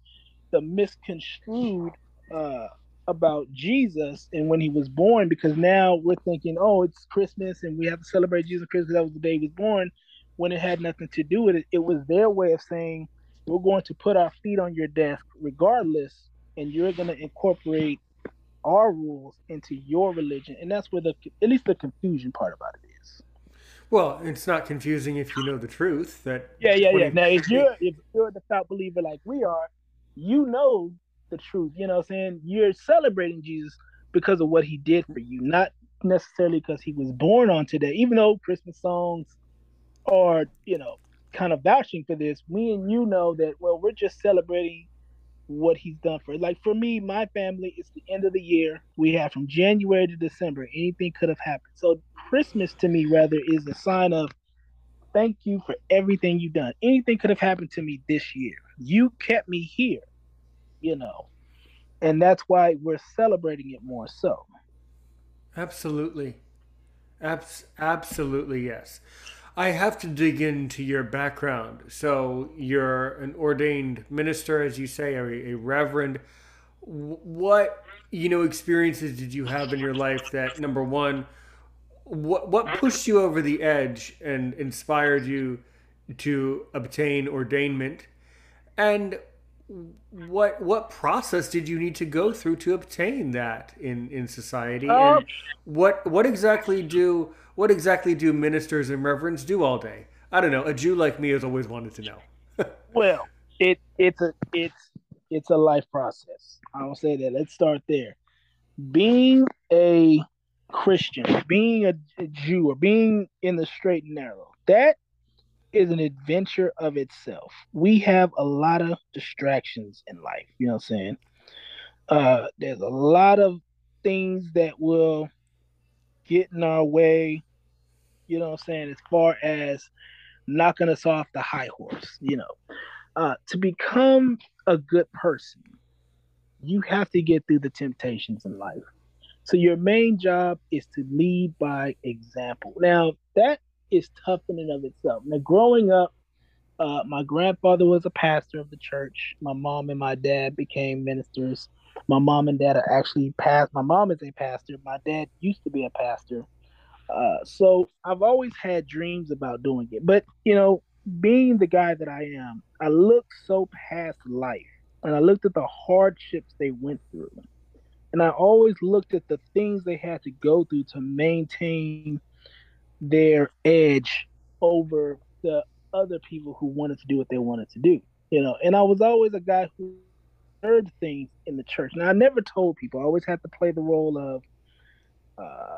the misconstrued uh about Jesus and when he was born, because now we're thinking, oh, it's Christmas and we have to celebrate Jesus Christmas. That was the day he was born, when it had nothing to do with it. It was their way of saying we're going to put our feet on your desk regardless, and you're going to incorporate our rules into your religion, and that's where the at least the confusion part about it is. Well, it's not confusing if you know the truth. That Yeah, yeah, yeah. Now, if you're [laughs] if you're a devout believer like we are, you know the truth. You know, what I'm saying you're celebrating Jesus because of what he did for you, not necessarily because he was born on today. Even though Christmas songs are, you know, kind of vouching for this, we and you know that. Well, we're just celebrating what he's done for. Like for me, my family, it's the end of the year. We have from January to December. Anything could have happened. So Christmas to me rather is a sign of thank you for everything you've done. Anything could have happened to me this year. You kept me here, you know. And that's why we're celebrating it more so. Absolutely. Abs- absolutely, yes. I have to dig into your background. So, you're an ordained minister, as you say, a, a reverend. What, you know, experiences did you have in your life that, number one, what what pushed you over the edge and inspired you to obtain ordainment, and what what process did you need to go through to obtain that in in society Uh, and what what exactly do what exactly do ministers and reverends do all day i don't know a jew like me has always wanted to know [laughs] Well, it it's a it's it's a life process. I will say that. Let's start there. Being a Christian, being a, Jew, or being in the straight and narrow, that is an adventure of itself. We have a lot of distractions in life. You know what I'm saying? Uh, there's a lot of things that will get in our way. You know what I'm saying? As far as knocking us off the high horse, you know. Uh, to become a good person, you have to get through the temptations in life. So your main job is to lead by example. Now that is tough in and of itself. Now growing up, uh, my grandfather was a pastor of the church. My mom and my dad became ministers. My mom and dad are actually past. My mom is a pastor. My dad used to be a pastor. Uh, so I've always had dreams about doing it. But you know, being the guy that I am, I look so past life and I looked at the hardships they went through. And I always looked at the things they had to go through to maintain their edge over the other people who wanted to do what they wanted to do. You know, and I was always a guy who heard things in the church. Now I never told people. I always had to play the role of uh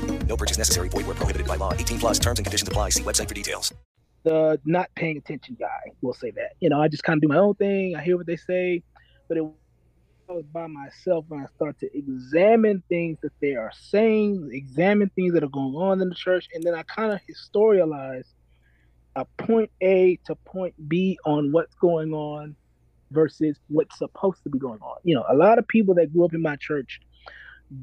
No purchase necessary. Void where prohibited by law. 18 plus terms and conditions apply. See website for details. the not paying attention guy. We'll say that. You know, I just kind of do my own thing. I hear what they say, but it was by myself when I start to examine things that they are saying, examine things that are going on in the church, and then I kind of historialize a point A to point B on what's going on versus what's supposed to be going on. You know, a lot of people that grew up in my church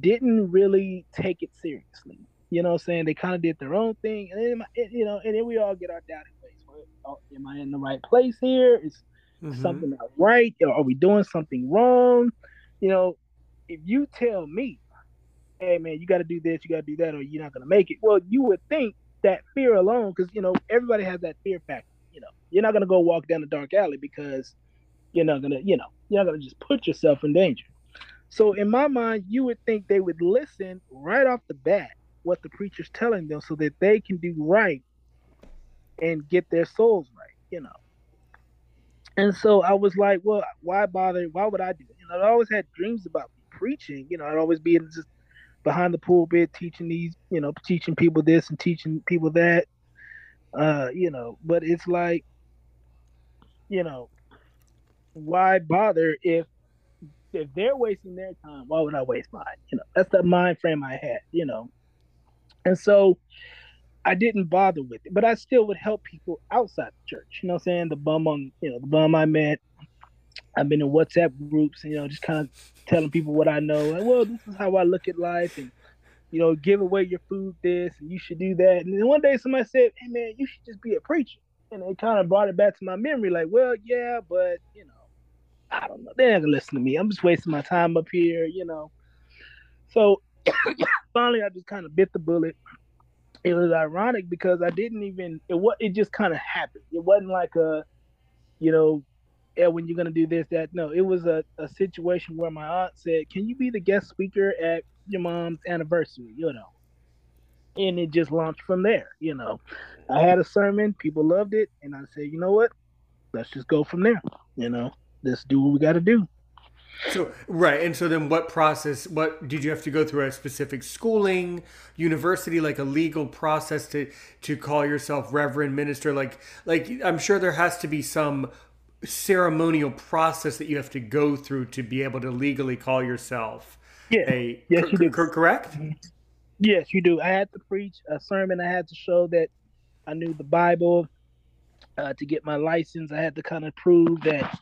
didn't really take it seriously. You know what I'm saying? They kind of did their own thing, and then you know, and then we all get our doubting. Well, oh, am I in the right place here? Is Mhm. something not right? Or are we doing something wrong? You know, if you tell me, hey man, you got to do this, you got to do that, or you're not gonna make it. Well, you would think that fear alone, because you know everybody has that fear factor. You know, you're not gonna go walk down the dark alley because you're not gonna, you know, you're not gonna just put yourself in danger. So in my mind, you would think they would listen right off the bat what the preacher's telling them so that they can do right and get their souls right, you know. And so I was like, well, why bother? Why would I do it? You know, I always had dreams about preaching. You know, I'd always be in just behind the pulpit teaching these, you know, teaching people this and teaching people that. Uh, you know, but it's like, you know, why bother if if they're wasting their time, why would I waste mine? You know, that's the mind frame I had, you know. And so I didn't bother with it, but I still would help people outside the church. You know what I'm saying? The bum on, you know, the bum I met. I've been in WhatsApp groups, you know, just kind of telling people what I know. Like, well, this is how I look at life, and you know, give away your food this, and you should do that. And then one day somebody said, "Hey, man, you should just be a preacher," and it kind of brought it back to my memory. Like, well, yeah, but you know, I don't know. They're not gonna listen to me. I'm just wasting my time up here, you know. So finally, I just kind of bit the bullet. It was ironic because I didn't even it what it just kind of happened. It wasn't like a, you know, yeah, when you're gonna do this, that. No, it was a, a situation where my aunt said, "Can you be the guest speaker at your mom's anniversary?" You know, and it just launched from there. You know, I had a sermon, people loved it, and I said, "You know what? Let's just go from there." You know, let's do what we got to do. So right, and so then what process? What did you have to go through a specific schooling, university, like a legal process to to call yourself reverend minister? Like like I'm sure there has to be some ceremonial process that you have to go through to be able to legally call yourself Yeah. a Yes, cor- you do. cor- correct. Yes, you do. I had to preach a sermon. I had to show that I knew the Bible. Uh, to get my license, I had to kind of prove that,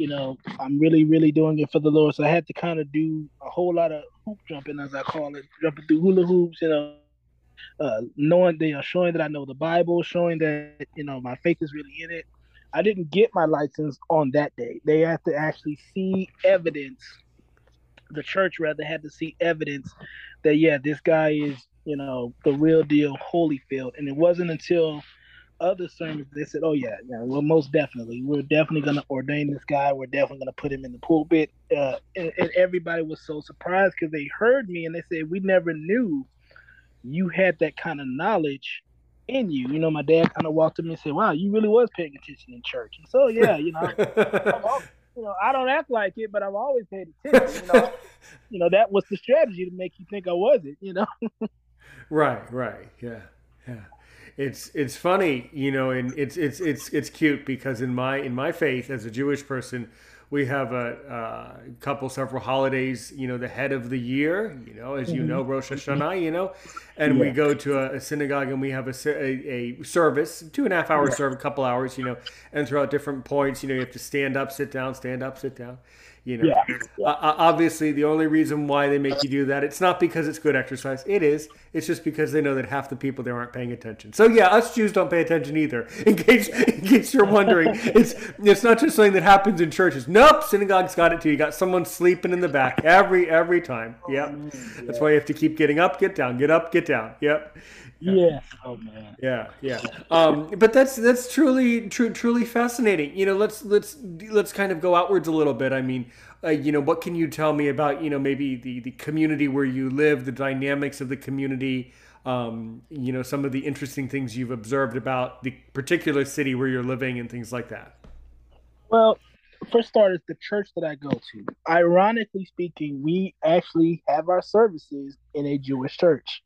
you know, I'm really, really doing it for the Lord. So I had to kind of do a whole lot of hoop jumping, as I call it, jumping through hula hoops, you know, uh, knowing, you know, showing that I know the Bible, showing that, you know, my faith is really in it. I didn't get my license on that day. They had to actually see evidence. The church rather had to see evidence that yeah, this guy is you know the real deal, Holyfield. And it wasn't until other sermons they said, oh yeah, yeah, well most definitely, we're definitely gonna ordain this guy. We're definitely gonna put him in the pulpit. Uh, and, and everybody was so surprised because they heard me and they said we never knew you had that kind of knowledge in you. You know, my dad kind of walked to me and said, "Wow, you really was paying attention in church." And so, yeah, you know, always, [laughs] you know, I don't act like it, but I've always paid attention. You know, you know that was the strategy to make you think I wasn't. You know. [laughs] right. Right. Yeah. Yeah. It's it's funny, you know, and it's it's it's it's cute because in my in my faith as a Jewish person, we have a, uh, couple several holidays you know the head of the year you know as you know rosh hashanah you know and yeah. we go to a, a, synagogue and we have a, a, a service two and a half hours yeah. serve a couple hours you know and throughout different points you know you have to stand up sit down stand up sit down you know, yeah. uh, obviously, the only reason why they make you do that, it's not because it's good exercise. It is. It's just because they know that half the people there aren't paying attention. So yeah, us Jews don't pay attention either. [laughs] In case, in case you're wondering, [laughs] it's it's not just something that happens in churches. Nope, synagogues got it too. You got someone sleeping in the back every every time. Yep. That's why you have to keep getting up, get down, get up, get down. Yep. Yeah. Oh man. Yeah, yeah. Um, but that's that's truly true, truly fascinating. You know, let's let's let's kind of go outwards a little bit. I mean, uh, you know, what can you tell me about you know maybe the the community where you live, the dynamics of the community. Um, you know, some of the interesting things you've observed about the particular city where you're living and things like that. Well, for starters, the church that I go to, ironically speaking, we actually have our services in a Jewish church.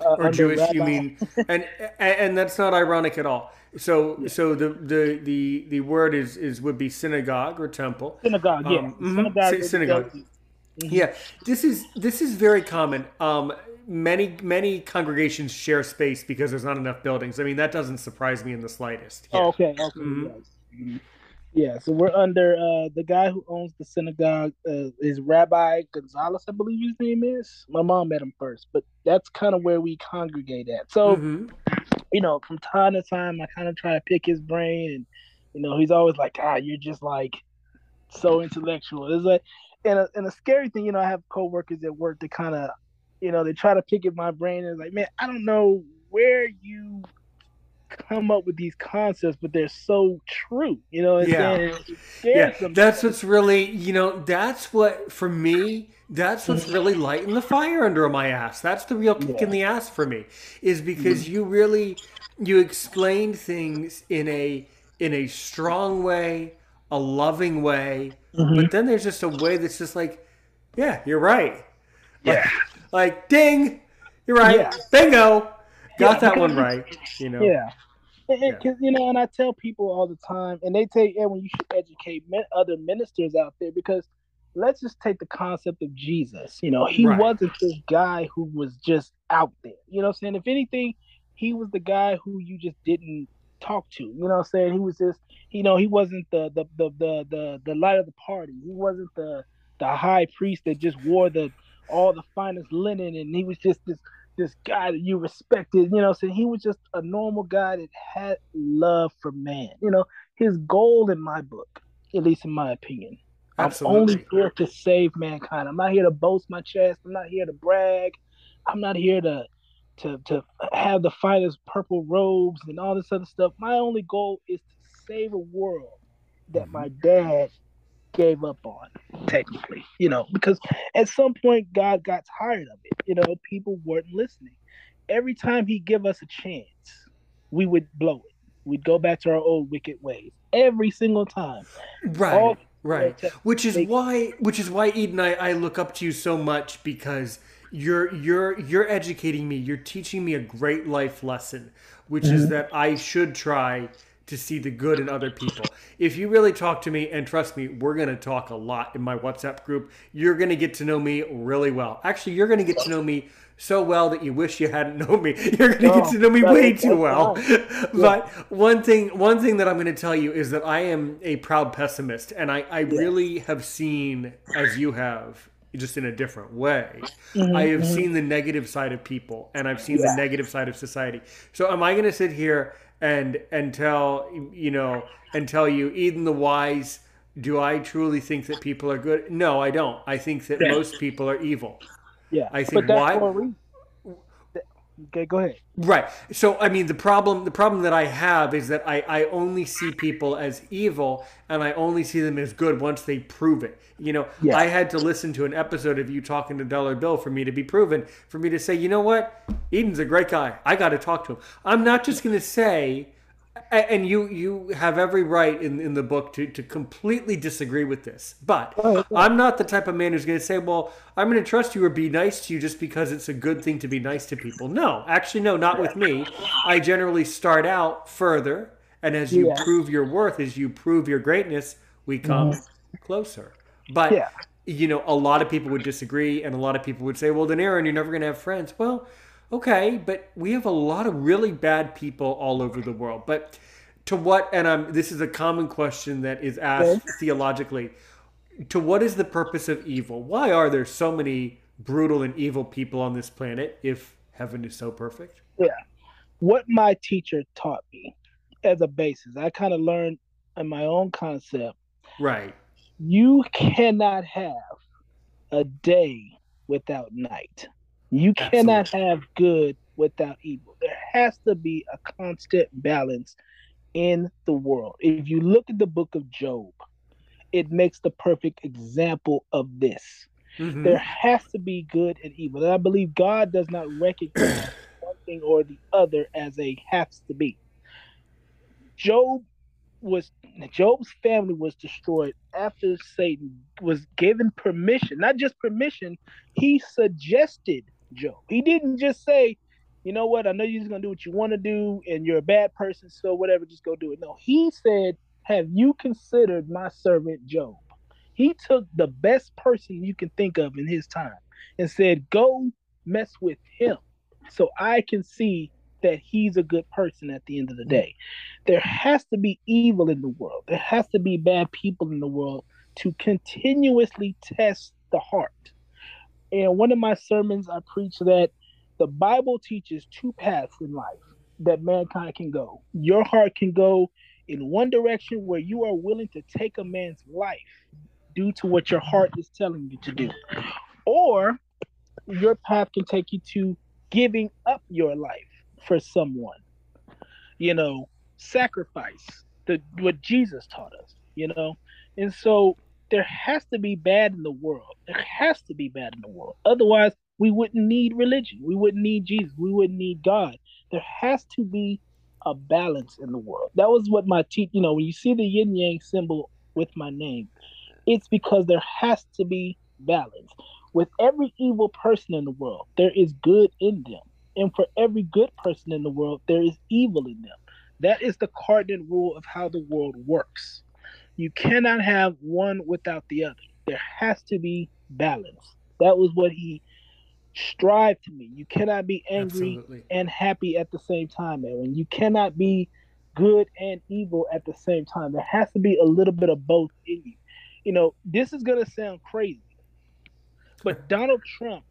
Uh, or Jewish, Rabbi. you mean? and and that's not ironic at all. So yeah. so the, the the the word is is would be synagogue or temple. Synagogue, yeah. Um, mm-hmm. Synagogue. synagogue. Mm-hmm. Yeah, this is this is very common. Um, many many congregations share space because there's not enough buildings. I mean, that doesn't surprise me in the slightest. Yeah. Oh, okay. Okay. Mm-hmm. Yes. Yeah, so we're under uh, the guy who owns the synagogue uh, is Rabbi Gonzalez, I believe his name is. My mom met him first, but that's kind of where we congregate at. So, mm-hmm. you know, from time to time, I kind of try to pick his brain, and you know, he's always like, "Ah, you're just like so intellectual." It's like, and a, and a scary thing, you know, I have coworkers at work that kind of, you know, they try to pick at my brain and like, man, I don't know where you come up with these concepts, but they're so true. You know, yeah, yeah. That's what's really, you know, that's what for me. That's what's really lighting the fire under my ass. That's the real kick yeah. in the ass for me, is because mm-hmm. you really you explained things in a in a strong way, a loving way, mm-hmm. but then there's just a way that's just like, yeah, you're right. Like, yeah. Like, ding, you're right. Yeah. Bingo got that one right. You know. Yeah. Because yeah. you know, and I tell people all the time, and they take, and when you should educate other ministers out there, because let's just take the concept of Jesus. You know, he right. wasn't this guy who was just out there. You know, I'm saying if anything, he was the guy who you just didn't talk to. You know, I'm saying he was just, you know, he wasn't the the the the the, the light of the party. He wasn't the the high priest that just wore the all the finest linen, and he was just this this guy that you respected, you know, so he was just a normal guy that had love for man. You know, his goal in my book, at least in my opinion, Absolutely. I'm only here to save mankind. I'm not here to boast my chest. I'm not here to brag. I'm not here to to to have the finest purple robes and all this other stuff. My only goal is to save a world that my mm-hmm. dad gave up on, technically, you know, because at some point God got tired of it. You know, people weren't listening. Every time he give us a chance, we would blow it. We'd go back to our old wicked ways. Every single time. Right. All right. Which is why which is why Eden I, I look up to you so much because you're you're you're educating me. You're teaching me a great life lesson, which mm-hmm. is that I should try to see the good in other people. If you really talk to me, and trust me, we're going to talk a lot in my WhatsApp group, you're going to get to know me really well. Actually, you're going to get to know me so well that you wish you hadn't known me. [laughs] You're going to get to know me way too well. [laughs] but one thing, one thing that I'm going to tell you is that I am a proud pessimist, and I, I really have seen, as you have, just in a different way. Mhm, I have mhm. seen the negative side of people, and I've seen Yeah. the negative side of society. So, am I going to sit here and and tell you know tell you, Eden the wise? Do I truly think that people are good? No, I don't. I think that Yeah. most people are evil. Yeah, I think why? For a reason. Okay, go ahead. Right. So I mean the problem the problem that I have is that I, I only see people as evil and I only see them as good once they prove it. You know, Yeah. I had to listen to an episode of you talking to Dollar Bill for me to be proven, for me to say, you know what? Eden's a great guy. I gotta talk to him. I'm not just gonna say and you you have every right in, in the book to, to completely disagree with this. But I'm not the type of man who's going to say, well, I'm going to trust you or be nice to you just because it's a good thing to be nice to people. No, actually, no, not with me. I generally start out further. And as you Yeah. prove your worth, as you prove your greatness, we come Mhm. closer. But, Yeah. you know, a lot of people would disagree. And a lot of people would say, well, then, Aaron, you're never going to have friends. Well, okay, but we have a lot of really bad people all over the world. But to what, and um, this is a common question that is asked theologically, to what is the purpose of evil? Why are there so many brutal and evil people on this planet if heaven is so perfect? Yeah. What my teacher taught me as a basis, I kind of learned in my own concept. Right. You cannot have a day without night. You cannot have good without evil. There has to be a constant balance in the world. If you look at the book of Job, it makes the perfect example of this. Mhm. There has to be good and evil. And I believe God does not recognize [clears throat] one thing or the other as a has to be. Job was Job's family was destroyed after Satan was given permission, not just permission, he suggested Job. He didn't just say, you know what, I know you're just gonna do what you want to do, and you're a bad person, so whatever, just go do it. No, he said, Have you considered my servant Job? He took the best person you can think of in his time and said, Go mess with him so I can see that he's a good person at the end of the mm-hmm. day. There has to be evil in the world, there has to be bad people in the world to continuously test the heart. And one of my sermons, I preach that the Bible teaches two paths in life that mankind can go. Your heart can go in one direction where you are willing to take a man's life due to what your heart is telling you to do, or your path can take you to giving up your life for someone. You know, sacrifice, the what Jesus taught us, you know. And so there has to be bad in the world. There has to be bad in the world. Otherwise, we wouldn't need religion. We wouldn't need Jesus. We wouldn't need God. There has to be a balance in the world. That was what my teach. You know, when you see the yin yang symbol with my name, it's because there has to be balance. With every evil person in the world, there is good in them. And for every good person in the world, there is evil in them. That is the cardinal rule of how the world works. You cannot have one without the other. There has to be balance. That was what he strived to me. You cannot be angry Absolutely. and happy at the same time, Edwin. You cannot be good and evil at the same time. There has to be a little bit of both in you. You know, this is gonna sound crazy, but [laughs] Donald Trump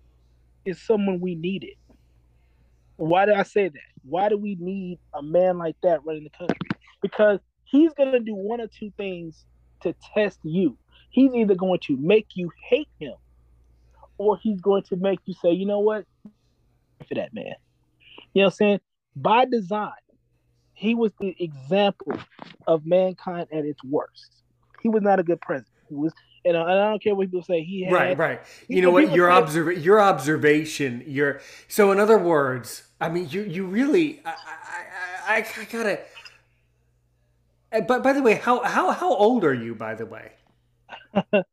is someone we needed. Why did I say that? Why do we need a man like that running the country? Because he's going to do one or two things to test you. He's either going to make you hate him or he's going to make you say, you know what? For that man. You know what I'm saying? By design, he was the example of mankind at its worst. He was not a good president. He was, and I, don't care what people say. He had, Right, right. he- You know what? Your observa- your observation, your so in other words, I mean, you you really, I, I, I, I gotta. Uh, But by the way, how how how old are you? By the way, [laughs]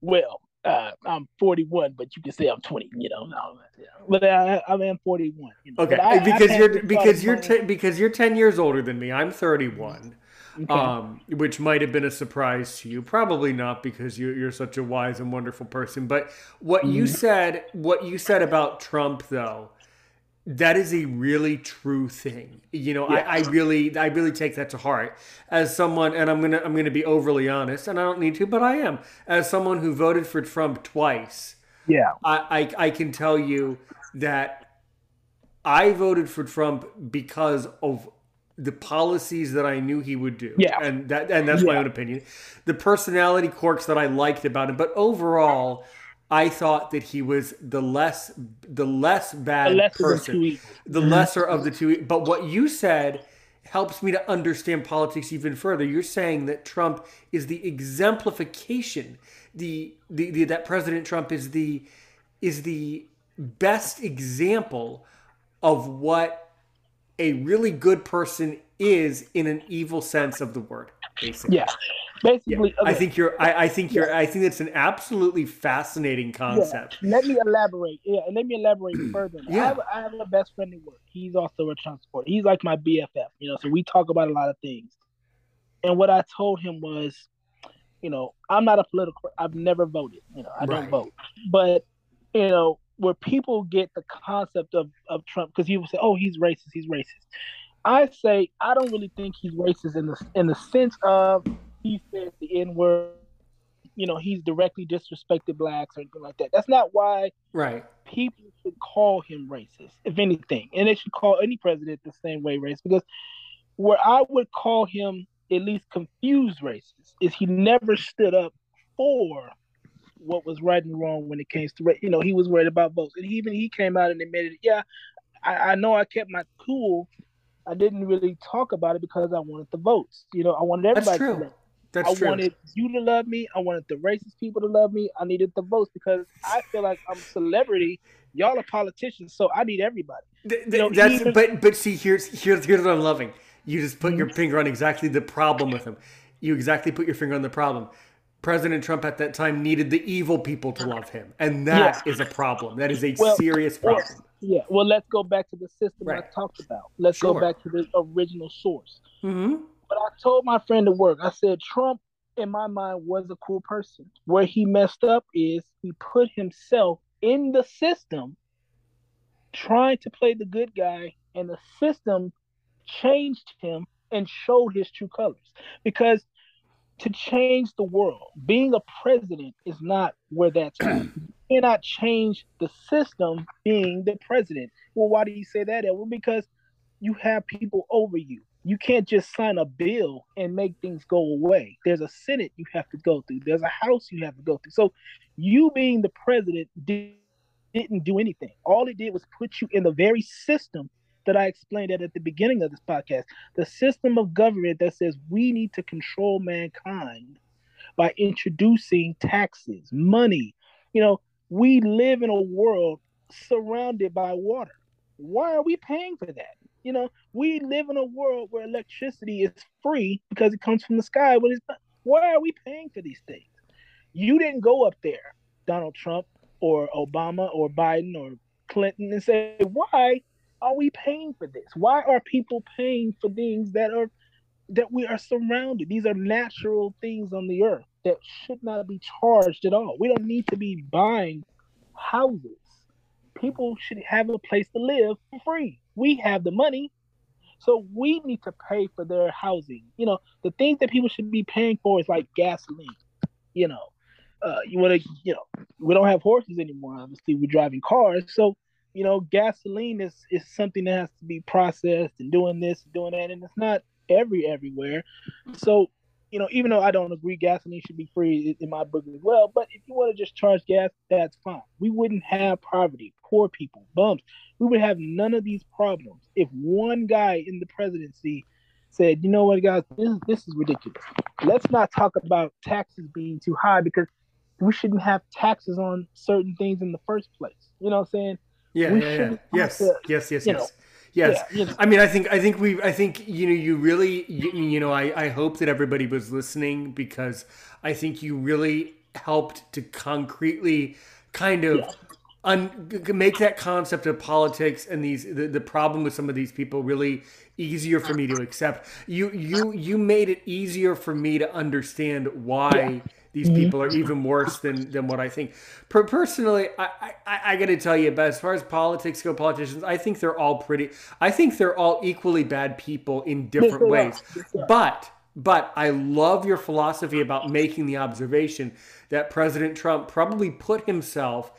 Well, uh, I'm 41, but you can say I'm 20. You know, no, yeah. but I, I am 41. You know? okay, I- because had you're because you're ten, because you're ten years older than me. I'm thirty one. Okay. um, which might have been a surprise to you. Probably not because you're, you're such a wise and wonderful person. But what you Mhm. said, what you said about Trump, though, that is a really true thing. You know, I, I really, I really take that to heart as someone, and I'm gonna, I'm gonna be overly honest, and I don't need to, but I am, as someone who voted for Trump twice. Yeah. I, I, I can tell you that I voted for Trump because of the policies that I knew he would do. Yeah. And that and that's my own opinion. The personality quirks that I liked about him, but overall I thought that he was the less the less bad The lesser the person. The mm-hmm. lesser of the two. But what you said helps me to understand politics even further. You're saying that Trump is the exemplification, the, the, the that President Trump is the is the best example of what a really good person is in an evil sense of the word. Basically. Yeah. Basically, I okay. think you're. I, I think you're. I think it's an absolutely fascinating concept. Yeah. Let me elaborate. Yeah, and let me elaborate [clears throat] further. I, Yeah. have, I have a best friend at work. He's also a Trump supporter. He's like my BFF. You know, so we talk about a lot of things. And what I told him was, you know, I'm not a political. I've never voted. You know, I don't vote. But you know, where people get the concept of of Trump because people say, "Oh, he's racist. He's racist." I say I don't really think he's racist in the in the sense of he says the N word. You know, he's directly disrespected blacks or anything like that. That's not why Right. people should call him racist, if anything, and they should call any president the same way racist. Because where I would call him at least confused racist is he never stood up for what was right and wrong when it came to you know he was worried about votes, and he, even he came out and admitted, yeah, I, I know I kept my cool. I didn't really talk about it because I wanted the votes. You know, I wanted everybody That's true. That's I true. wanted you to love me. I wanted the racist people to love me. I needed the votes because I feel like I'm a celebrity. Y'all are politicians, so I need everybody. Th- You know, That's but but see here's here's here's what I'm loving. You just put your finger on exactly the problem with him. You exactly put your finger on the problem. President Trump at that time needed the evil people to love him, and that is a problem. That is a Well, serious well, problem. Yeah. Well, let's go back to the system I talked about. Let's Sure. go back to the original source. Mm-hmm. But I told my friend at work, I said Trump, in my mind, was a cool person. Where he messed up is he put himself in the system, trying to play the good guy, and the system changed him and showed his true colors. Because to change the world, being a president is not where that's at. [clears throat] You cannot change the system being the president. Well, why do you say that, Edward? Because you have people over you. You can't just sign a bill and make things go away. There's a Senate you have to go through. There's a House you have to go through. So you being the president did, didn't do anything. All it did was put you in the very system that I explained at, at the beginning of this podcast. The system of government that says we need to control mankind by introducing taxes, money. You know, we live in a world surrounded by water. Why are we paying for that? You know, we live in a world where electricity is free because it comes from the sky. But it's not. Why are we paying for these things? You didn't go up there, Donald Trump or Obama or Biden or Clinton, and say, why are we paying for this? Why are people paying for things that are that we are surrounded? These are natural things on the earth that should not be charged at all. We don't need to be buying houses. People should have a place to live for free. We have the money, so we need to pay for their housing. You know, the things that people should be paying for is like gasoline. You know, uh, you want to, you know, we don't have horses anymore. Obviously, we're driving cars, so you know, gasoline is is something that has to be processed and doing this, doing that, and it's not every everywhere. So, you know, even though I don't agree gasoline should be free in my book as well, but if you want to just charge gas, that's fine. We wouldn't have poverty, poor people, bums. We would have none of these problems if one guy in the presidency said, "You know what, guys, this is this is ridiculous. Let's not talk about taxes being too high because we shouldn't have taxes on certain things in the first place." You know what I'm saying? Yeah, yeah, yeah. Yes, to, yes, yes, yes. know, Yes. yeah. I mean, I think, I think we, I think, you know, you really, you, you know, I, I hope that everybody was listening because I think you really helped to concretely kind of un- make that concept of politics and these the, the problem with some of these people really easier for me to accept. You you you made it easier for me to understand why these Mm-hmm. people are even worse than than what I think. Per- personally, I I, I got to tell you, but as far as politics go, politicians, I think they're all pretty. I think they're all equally bad people in different ways. Yes, they are. But but I love your philosophy about making the observation that President Trump probably put himself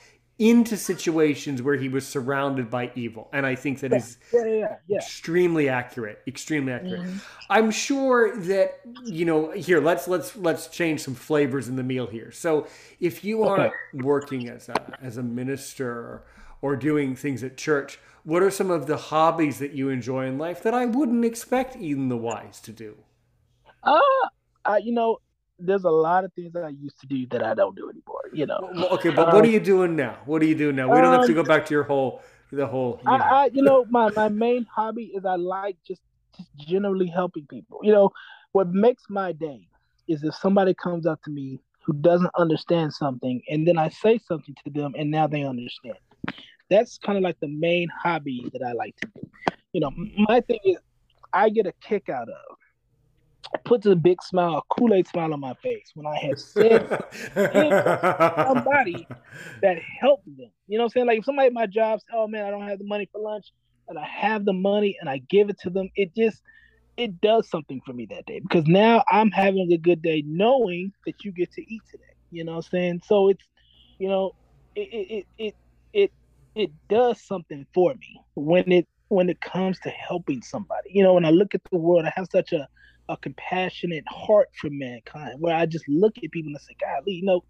into situations where he was surrounded by evil, and I think that is Yeah, yeah, yeah. yeah. extremely accurate extremely accurate Mhm. i'm sure that you know here let's let's let's change some flavors in the meal here so if you are Okay. working as a as a minister or doing things at church what are some of the hobbies that you enjoy in life that i wouldn't expect Eden the wise to do Uh, I, you know, there's a lot of things that I used to do that I don't do anymore. You know. Well, okay but what are Um, you doing now what are you doing now we don't have to um, go back to your whole the whole you know. I, I, you know, my, my main hobby is I like just, just generally helping people. You know, what makes my day is if somebody comes up to me who doesn't understand something, and then I say something to them, and now they understand. That's kind of like the main hobby that I like to do. You know, my thing is, I get a kick out of. Puts a big smile, a Kool Aid smile on my face when I have said somebody [laughs] that helped them. You know what I'm saying? Like if somebody at my job says, "Oh man, I don't have the money for lunch," and I have the money and I give it to them, it just it does something for me that day because now I'm having a good day knowing that you get to eat today. You know what I'm saying? So it's you know it it it it it, it does something for me when it when it comes to helping somebody. You know, when I look at the world, I have such a a compassionate heart for mankind where I just look at people and I say, "Golly, you know,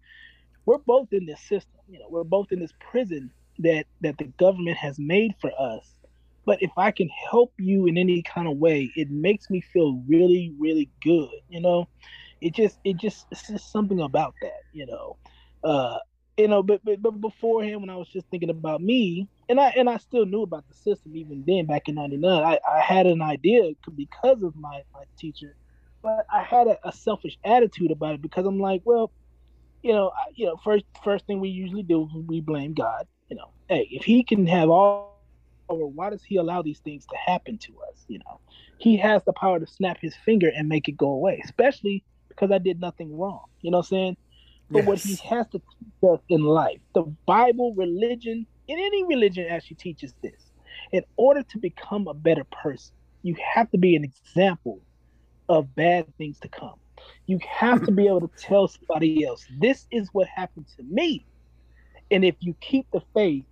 we're both in this system. You know, we're both in this prison that that the government has made for us. But if I can help you in any kind of way, it makes me feel really, really good. You know, it just it just it's just something about that. You know, uh, you know. But but, but beforehand, when I was just thinking about me, and I and I still knew about the system even then back in '99. I, I had an idea because of my my teacher, but I had a, a selfish attitude about it because I'm like, well, you know, I- you know, first first thing we usually do is we blame God. You know, hey, if He can have all power, why does He allow these things to happen to us? You know, He has the power to snap His finger and make it go away, especially because I did nothing wrong. You know what I'm saying? But what He has to teach us in life, the Bible, religion, in any religion actually teaches this. In order to become a better person, you have to be an example of bad things to come. You have to be able to tell somebody else, this is what happened to me. And if you keep the faith,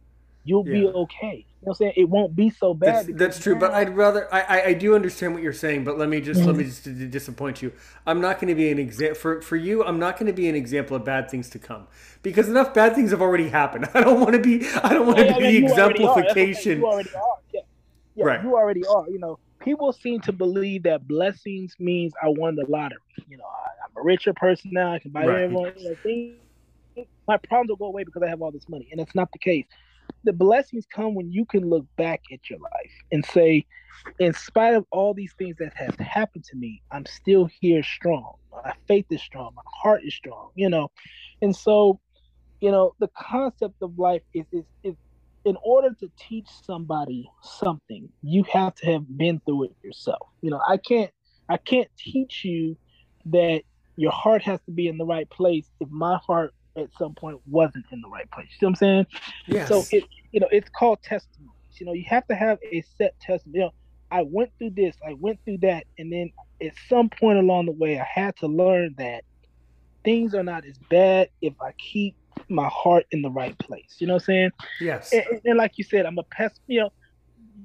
you'll be okay. You know what I'm saying? It won't be so bad. That's, that's true, but I'd rather. I, I, I do understand what you're saying, but let me just let me just disappoint you. I'm not going to be an example for for you. I'm not going to be an example of bad things to come because enough bad things have already happened. [laughs] I don't want to be. I don't want to oh, Yeah, be yeah, the you already are. That's what I'm saying. exemplification. You already are. Yeah. Yeah, Right. you already are. You know, people seem to believe that blessings means I won the lottery. You know, I, I'm a richer person now. I can buy Right. everyone. You know, things, my problems will go away because I have all this money, and it's not the case. The blessings come when you can look back at your life and say, in spite of all these things that have happened to me, I'm still here strong. My faith is strong. My heart is strong. You know, and so, you know, the concept of life is is is in order to teach somebody something, you have to have been through it yourself. You know, I can't I can't teach you that your heart has to be in the right place if my heart at some point wasn't in the right place. You know what I'm saying? Yes. So it you know, it's called testimonies. You know, you have to have a set testimony. You know, I went through this, I went through that, and then at some point along the way I had to learn that things are not as bad if I keep my heart in the right place. You know what I'm saying? Yes. And, and- like you said, I'm a pessimist. You know,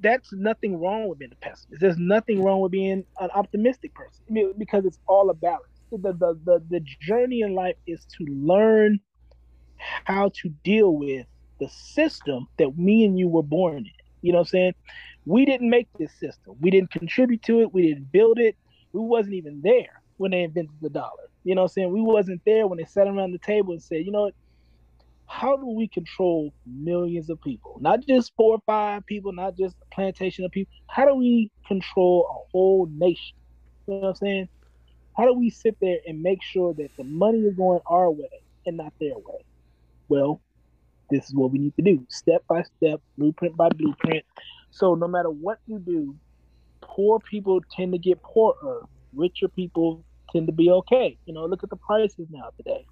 that's nothing wrong with being a pessimist. There's nothing wrong with being an optimistic person I mean, because it's all a balance. The, the, the, the journey in life is to learn how to deal with the system that me and you were born in. You know what I'm saying? We didn't make this system. We didn't contribute to it. We didn't build it. We wasn't even there when they invented the dollar. You know what I'm saying? We wasn't there when they sat around the table and said, you know what? How do we control millions of people? Not just four or five people, not just a plantation of people. How do we control a whole nation? You know what I'm saying? How do we sit there and make sure that the money is going our way and not their way? Well, this is what we need to do, step by step, blueprint by blueprint. So no matter what you do, poor people tend to get poorer, richer people tend to be okay. You know, look at the prices now today.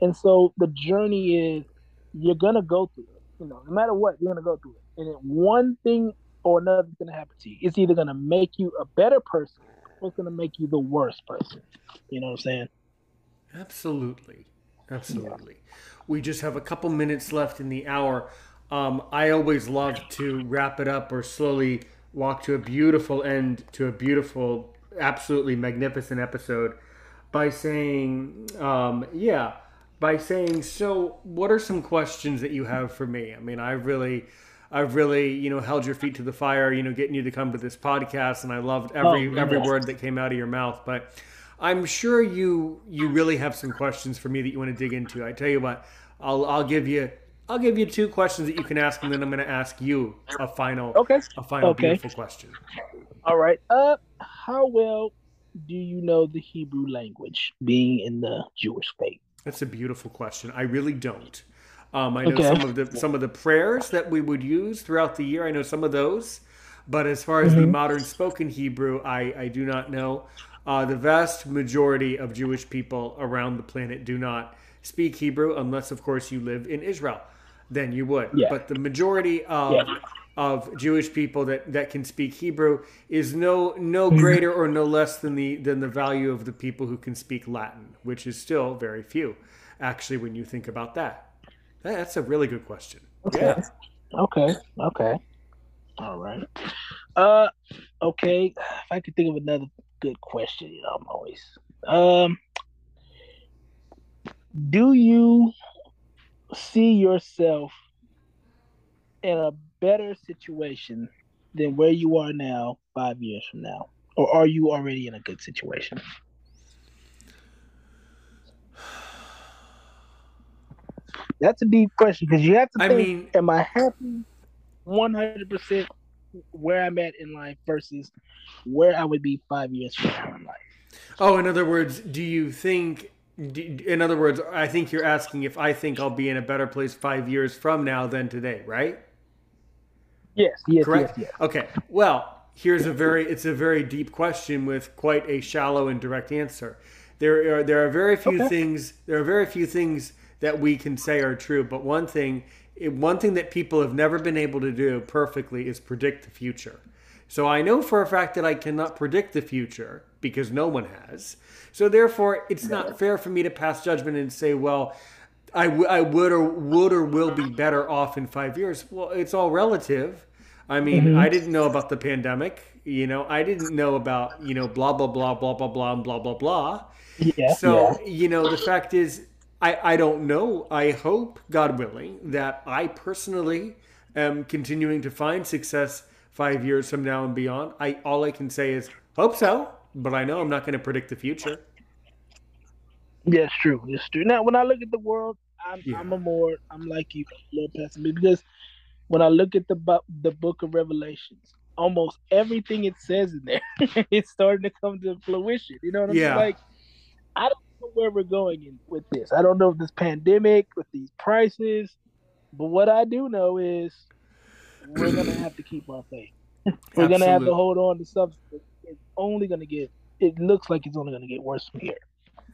And so the journey is you're gonna go through it. You know, no matter what, you're gonna go through it. And one thing or another is gonna happen to you. It's either gonna make you a better person or it's gonna make you the worst person. You know what I'm saying? Absolutely. Absolutely. We just have a couple minutes left in the hour. Um, I always love to wrap it up or slowly walk to a beautiful end to a beautiful, absolutely magnificent episode by saying, um, yeah, by saying, so what are some questions that you have for me? I mean, I really. I've really, you know, held your feet to the fire, you know, getting you to come to this podcast, and I loved every Oh, every word that came out of your mouth. But I'm sure you you really have some questions for me that you want to dig into. I tell you what, I'll I'll give you I'll give you two questions that you can ask, and then I'm going to ask you a final Okay. a final Okay. beautiful question. All right. Uh how well do you know the Hebrew language being in the Jewish faith? That's a beautiful question. I really don't. Um, I know Okay. some of the some of the prayers that we would use throughout the year. I know some of those, but as far as the Mhm. modern spoken Hebrew, I, I do not know. Uh, the vast majority of Jewish people around the planet do not speak Hebrew, unless, of course, you live in Israel. Then you would. Yeah. But the majority of Yeah. of Jewish people that, that can speak Hebrew is no no Mhm. greater or no less than the than the value of the people who can speak Latin, which is still very few. Actually, when you think about That- that's a really good question. Okay. Yeah. Okay. Okay. All right. Uh okay. If I could think of another good question, you know, I'm always um do you see yourself in a better situation than where you are now five years from now? Or are you already in a good situation? That's a deep question because you have to I think, mean- am I happy 100% where I'm at in life versus where I would be five years from now in life? Oh, in other words, do you think? In other words, I think you're asking if I think I'll be in a better place five years from now than today, right? Yes, yes, Correct. yes, yes. Okay. Well, here's a very it's a very deep question with quite a shallow and direct answer. There are there are very few Okay. things there are very few things that we can say are true, but one thing one thing that people have never been able to do perfectly is predict the future. So I know for a fact that I cannot predict the future because no one has. So therefore, it's not fair for me to pass judgment and say, well, I, w- I would or would or will be better off in five years. Well, it's all relative. I mean, Mhm. I didn't know about the pandemic. You know, I didn't know about you know blah blah blah blah blah blah and blah blah blah. Yeah. So you know, the fact is, I I don't know. I hope, God willing, that I personally am continuing to find success five years from now and beyond. I all I can say is hope so, but I know I'm not going to predict the future. Yeah, it's true. It's true. Now, when I look at the world, I'm I'm a more I'm like you, a little pessimistic because when I look at the bu- the Book of Revelations, almost everything it says in there, [laughs] it's starting to come to fruition. You know what I'm Yeah. saying? Like, I don't where we're going in, with this. I don't know if this pandemic with these prices, but what I do know is we're gonna have to keep our faith. [clears throat] we're gonna have to hold on to something. It's only gonna get. It looks like it's only gonna get worse from here.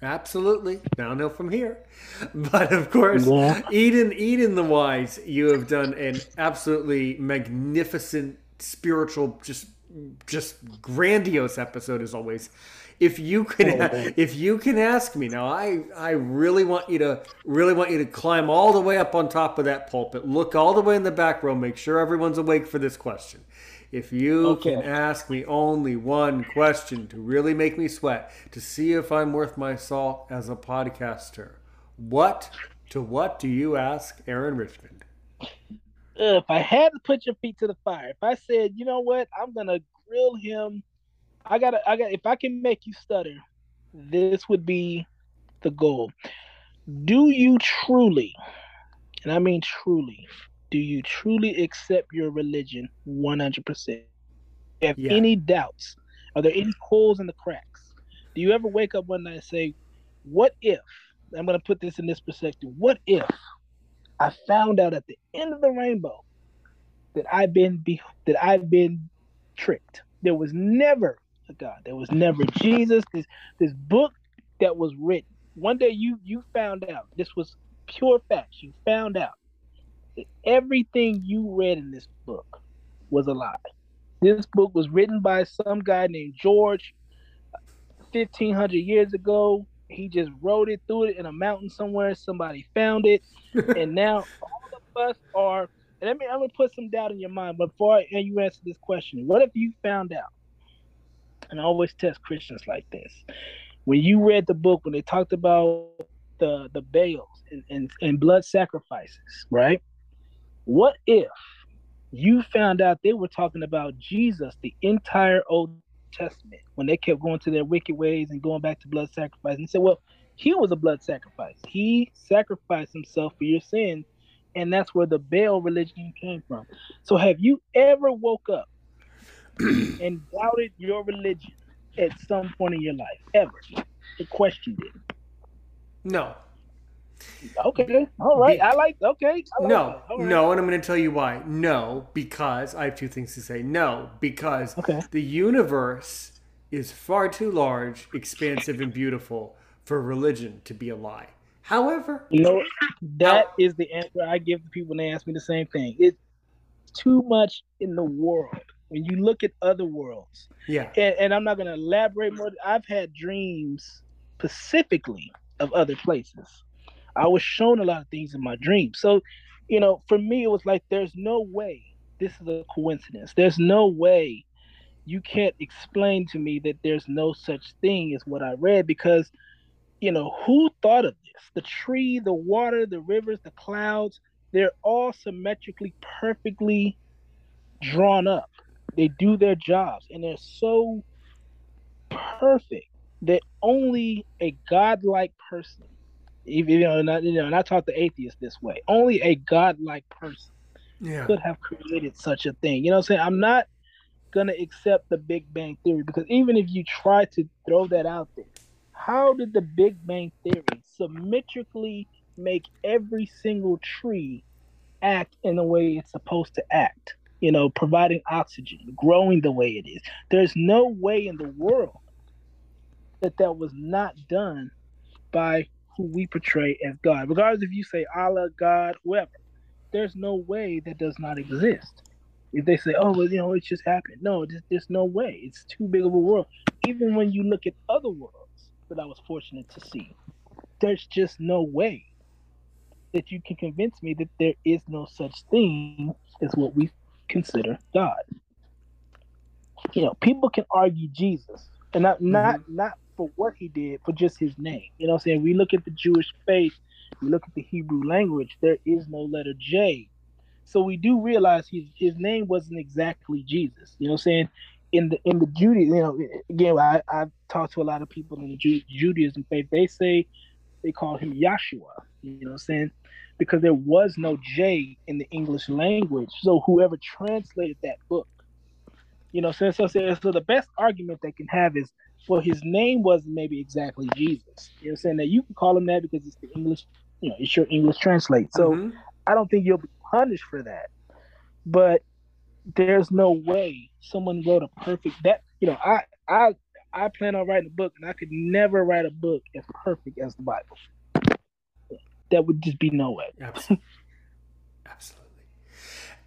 Absolutely. Downhill from here. [laughs] But of course, Yeah. Eden, Eden the Wise, you have done an absolutely magnificent spiritual, just just grandiose episode as always. If you can Oh, [laughs] if you can ask me now, I I really want you to really want you to climb all the way up on top of that pulpit, look all the way in the back row, make sure everyone's awake for this question. If you Okay. can ask me only one question to really make me sweat, to see if I'm worth my salt as a podcaster, what to what do you ask Aaron Richmond? if I had to put your feet to the fire, if I said, you know what, I'm gonna grill him, I gotta, I got, if I can make you stutter, this would be the goal. Do you truly, and I mean truly, do you truly accept your religion 100%? Have Yeah. any doubts? Are there any holes in the cracks? Do you ever wake up one night and say, what if, I'm gonna put this in this perspective, what if I found out at the end of the rainbow that I've been be, that I've been tricked. There was never God. There was never Jesus. This this book that was written. One day you you found out. This was pure facts. You found out that everything you read in this book was a lie. This book was written by some guy named George uh, 1500 years ago. He just wrote it, threw it in a mountain somewhere. Somebody found it. [laughs] and now all of us are, and let me, I'm to put some doubt in your mind. But before I, and you answer this question, what if you found out? And I always test Christians like this. When you read the book, when they talked about the, the Baals and, and, and blood sacrifices, right? What if you found out they were talking about Jesus the entire Old Testament when they kept going to their wicked ways and going back to blood sacrifice and said, well, he was a blood sacrifice. He sacrificed himself for your sins, and that's where the Baal religion came from. So have you ever woke up [clears throat] and doubted your religion at some point in your life? Ever? And questioned it? No. Okay. All right. I like. Okay. I like No, right. no, and I'm going to tell you why. No, because I have two things to say. No, because Okay. the universe is far too large, expansive, and beautiful for religion to be a lie. However, You know, that is the answer I give to people when they ask me the same thing. It's too much in the world. When you look at other worlds, yeah, and, and I'm not going to elaborate more. I've had dreams specifically of other places. I was shown a lot of things in my dreams. So, you know, for me, it was like, there's no way this is a coincidence. There's no way you can't explain to me that there's no such thing as what I read because, you know, who thought of this? The tree, the water, the rivers, the clouds, they're all symmetrically, perfectly drawn up. They do their jobs and they're so perfect that only a godlike person, even you know, not, you know, and I talk to atheists this way, only a godlike person yeah. could have created such a thing. You know what I'm saying? I'm not gonna accept the Big Bang Theory because even if you try to throw that out there, how did the Big Bang Theory symmetrically make every single tree act in the way it's supposed to act? You know, providing oxygen, growing the way it is. There's no way in the world that that was not done by who we portray as God. Regardless if you say Allah, God, whoever, there's no way that does not exist. If they say, oh, well, you know, it just happened. No, there's, there's no way. It's too big of a world. Even when you look at other worlds that I was fortunate to see, there's just no way that you can convince me that there is no such thing as what we consider God. You know, people can argue Jesus, and not mm-hmm. not not for what he did, for just his name. You know what I'm saying? We look at the Jewish faith, we look at the Hebrew language, there is no letter J. So we do realize his his name wasn't exactly Jesus. You know what I'm saying? In the in the Judaism, you know, again, I, I've talked to a lot of people in the Ju- Judaism faith. They say they call him Yahshua. You know what I'm saying? Because there was no J in the English language. So whoever translated that book, you know, so, so, so, so the best argument they can have is, well, his name wasn't maybe exactly Jesus. You know what I'm saying? That you can call him that because it's the English, you know, it's your English translate. So mm-hmm. I don't think you'll be punished for that. But there's no way someone wrote a perfect that you know, I I I plan on writing a book and I could never write a book as perfect as the Bible. That would just be no way. Absolutely.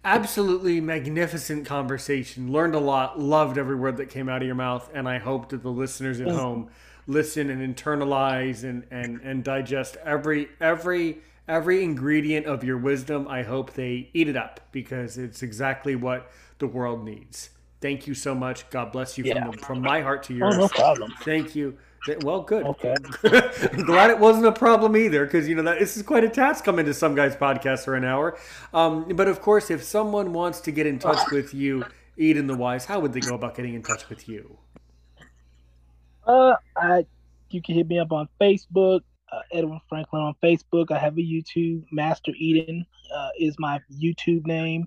Absolutely magnificent conversation. Learned a lot. Loved every word that came out of your mouth. And I hope that the listeners at Yes. home listen and internalize and, and, and digest every every every ingredient of your wisdom. I hope they eat it up because it's exactly what the world needs. Thank you so much. God bless you Yeah. from, from my heart to yours. Oh, yours. no problem. Thank you. Well, good. Okay. I'm [laughs] glad it wasn't a problem either, because you know that this is quite a task coming to some guys' podcast for an hour. Um, but of course, if someone wants to get in touch with you, Eden the Wise, how would they go about getting in touch with you? Uh, I you can hit me up on Facebook, uh, Edwin Franklin on Facebook. I have a YouTube. Master Eden uh, is my YouTube name.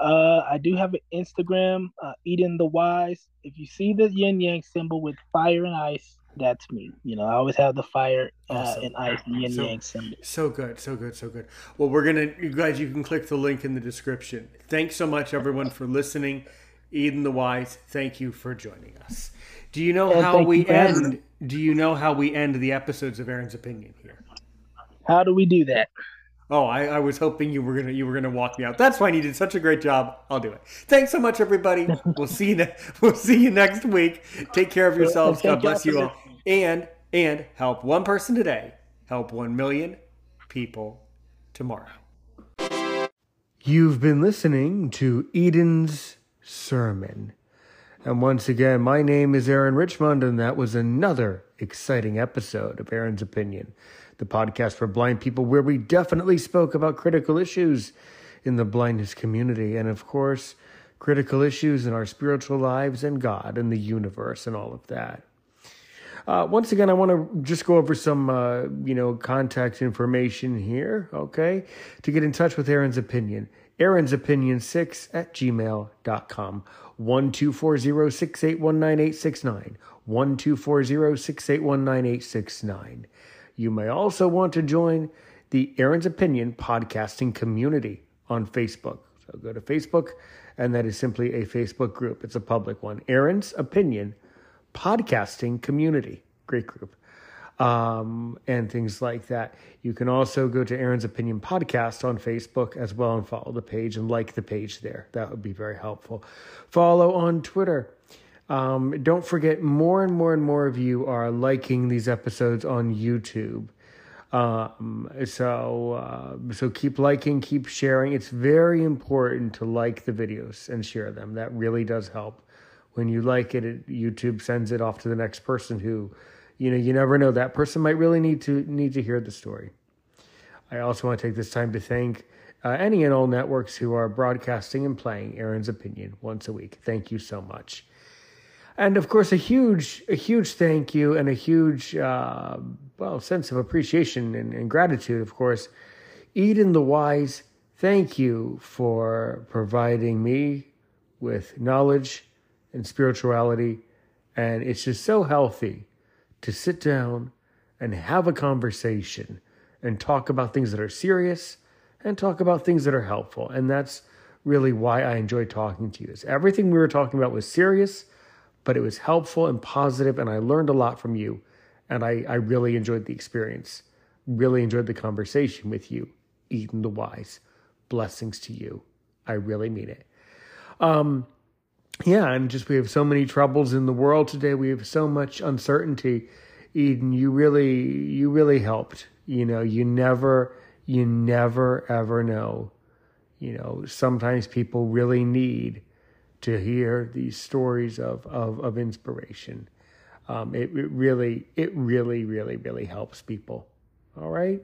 Uh, I do have an Instagram, uh, Eden the Wise. If you see the yin yang symbol with fire and ice, that's me. You know, I always have the fire uh, Awesome. and ice yin So- yang symbol. So good, so good, so good. Well, we're gonna, you guys, you can click the link in the description. Thanks so much, everyone, for listening. Eden the Wise, thank you for joining us. Do you know And how we you for having end? Do you know how we end the episodes of Aaron's Opinion here? How do we do that? Oh, I, I was hoping you were gonna you were gonna walk me out. That's fine. You did such a great job. I'll do it. Thanks so much, everybody. [laughs] We'll see you. Ne- we'll see you next week. Take care of yourselves. God bless y'all you for all. And and help one person today. Help one million people tomorrow. You've been listening to Eden's Sermon. And once again, my name is Aaron Richmond, and that was another exciting episode of Aaron's Opinion, the podcast for blind people, where we definitely spoke about critical issues in the blindness community, and of course, critical issues in our spiritual lives and God and the universe and all of that. Uh, once again, I want to just go over some, uh, you know, contact information here, okay? To get in touch with Aaron's Opinion, Aaron's Opinion 6 at gmail.com. 1-240-681-9869. 1-240-681-9869. You may also want to join the Aaron's Opinion podcasting community on Facebook. So go to Facebook, and that is simply a Facebook group. It's a public one. Aaron's Opinion podcasting community. Great group. Um, and things like that. You can also go to Aaron's Opinion Podcast on Facebook as well and follow the page and like the page there. That would be very helpful. Follow on Twitter. Um, don't forget, more and more and more of you are liking these episodes on YouTube. Um, so, uh, so keep liking, keep sharing. It's very important to like the videos and share them. That really does help. When you like it, it YouTube sends it off to the next person who, you know, you never know. That person might really need to need to hear the story. I also want to take this time to thank uh, any and all networks who are broadcasting and playing Aaron's opinion once a week. Thank you so much. And of course, a huge, a huge thank you and a huge, uh, well, sense of appreciation and, and gratitude, of course. Eden the Wise, thank you for providing me with knowledge and spirituality. And it's just so healthy to sit down and have a conversation and talk about things that are serious and talk about things that are helpful. And that's really why I enjoy talking to you. Is everything we were talking about was serious, but it was helpful and positive, and I learned a lot from you. And I, I really enjoyed the experience. Really enjoyed the conversation with you, Eden the Wise. Blessings to you. I really mean it. Um, yeah, and just we have so many troubles in the world today. We have so much uncertainty. Eden, you really, you really helped. You know, you never, you never ever know. You know, sometimes people really need to hear these stories of of, of inspiration. Um, it, it really, it really, really, really helps people. All right.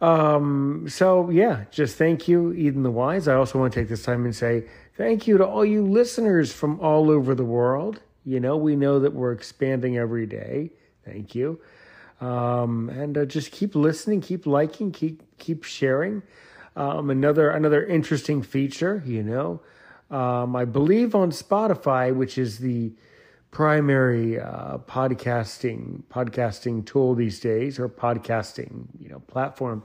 Um, so yeah, just thank you, Eden the Wise. I also want to take this time and say thank you to all you listeners from all over the world. You know, we know that we're expanding every day. Thank you. Um, and uh, just keep listening, keep liking, keep keep sharing. Um, another another interesting feature, you know, um, I believe on Spotify, which is the primary uh, podcasting podcasting tool these days, or podcasting you know platform.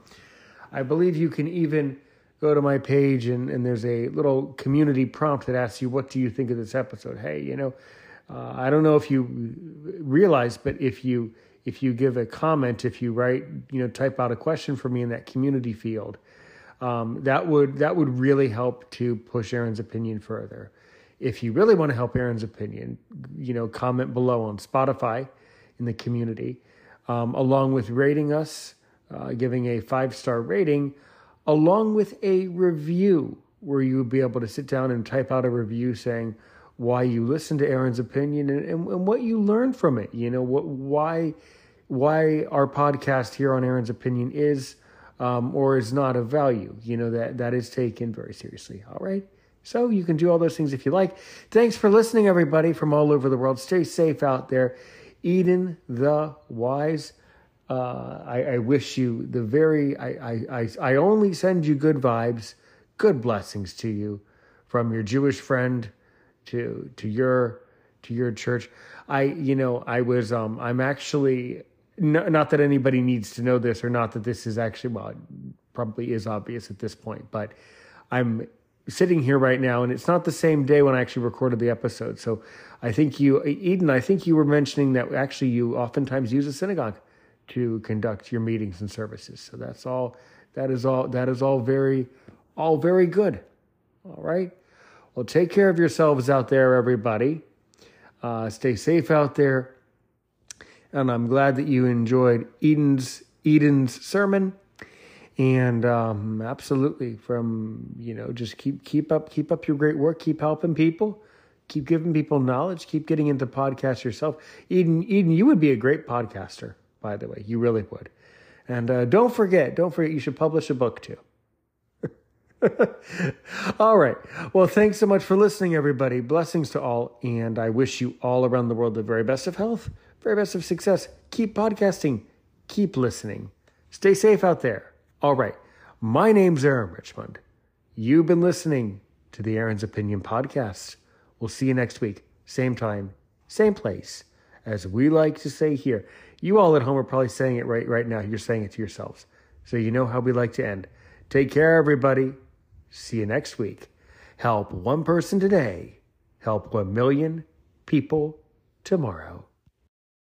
I believe you can even go to my page and, and there's a little community prompt that asks you, "What do you think of this episode?" Hey, you know, uh, I don't know if you realize, but if you if you give a comment, if you write, you know, type out a question for me in that community field, um, that would that would really help to push Aaron's opinion further. If you really want to help Aaron's opinion, you know, comment below on Spotify in the community, um, along with rating us, uh, giving a five star rating, along with a review where you would be able to sit down and type out a review saying why you listened to Aaron's opinion and, and, and what you learned from it. You know, what why why our podcast here on Aaron's opinion is um, or is not of value. You know that that is taken very seriously. All right. So you can do all those things if you like. Thanks for listening, everybody from all over the world. Stay safe out there. Eden the Wise. Uh, I, I wish you the very. I, I I I only send you good vibes, good blessings to you, from your Jewish friend to to your to your church. I, you know, I was, um, I'm actually, n- not that anybody needs to know this or not that this is actually, well, it probably is obvious at this point, but I'm sitting here right now and it's not the same day when I actually recorded the episode. So I think you, Eden, I think you were mentioning that actually you oftentimes use a synagogue to conduct your meetings and services. So that's all, that is all, that is all very, all very good. All right. Well, take care of yourselves out there, everybody. Uh, stay safe out there. And I'm glad that you enjoyed Eden's Eden's sermon. And um, absolutely, from you know, just keep keep up keep up your great work. Keep helping people. Keep giving people knowledge. Keep getting into podcasts yourself. Eden, Eden, you would be a great podcaster. By the way, you really would. And uh, don't forget, don't forget, you should publish a book too. [laughs] all right. Well, thanks so much for listening, everybody. Blessings to all. And I wish you all around the world the very best of health, very best of success. Keep podcasting, keep listening. Stay safe out there. All right. My name's Aaron Richmond. You've been listening to the Aaron's Opinion podcast. We'll see you next week. Same time, same place. As we like to say here. You all at home are probably saying it right right now. You're saying it to yourselves. So you know how we like to end. Take care, everybody. See you next week. Help one person today. Help one million people tomorrow.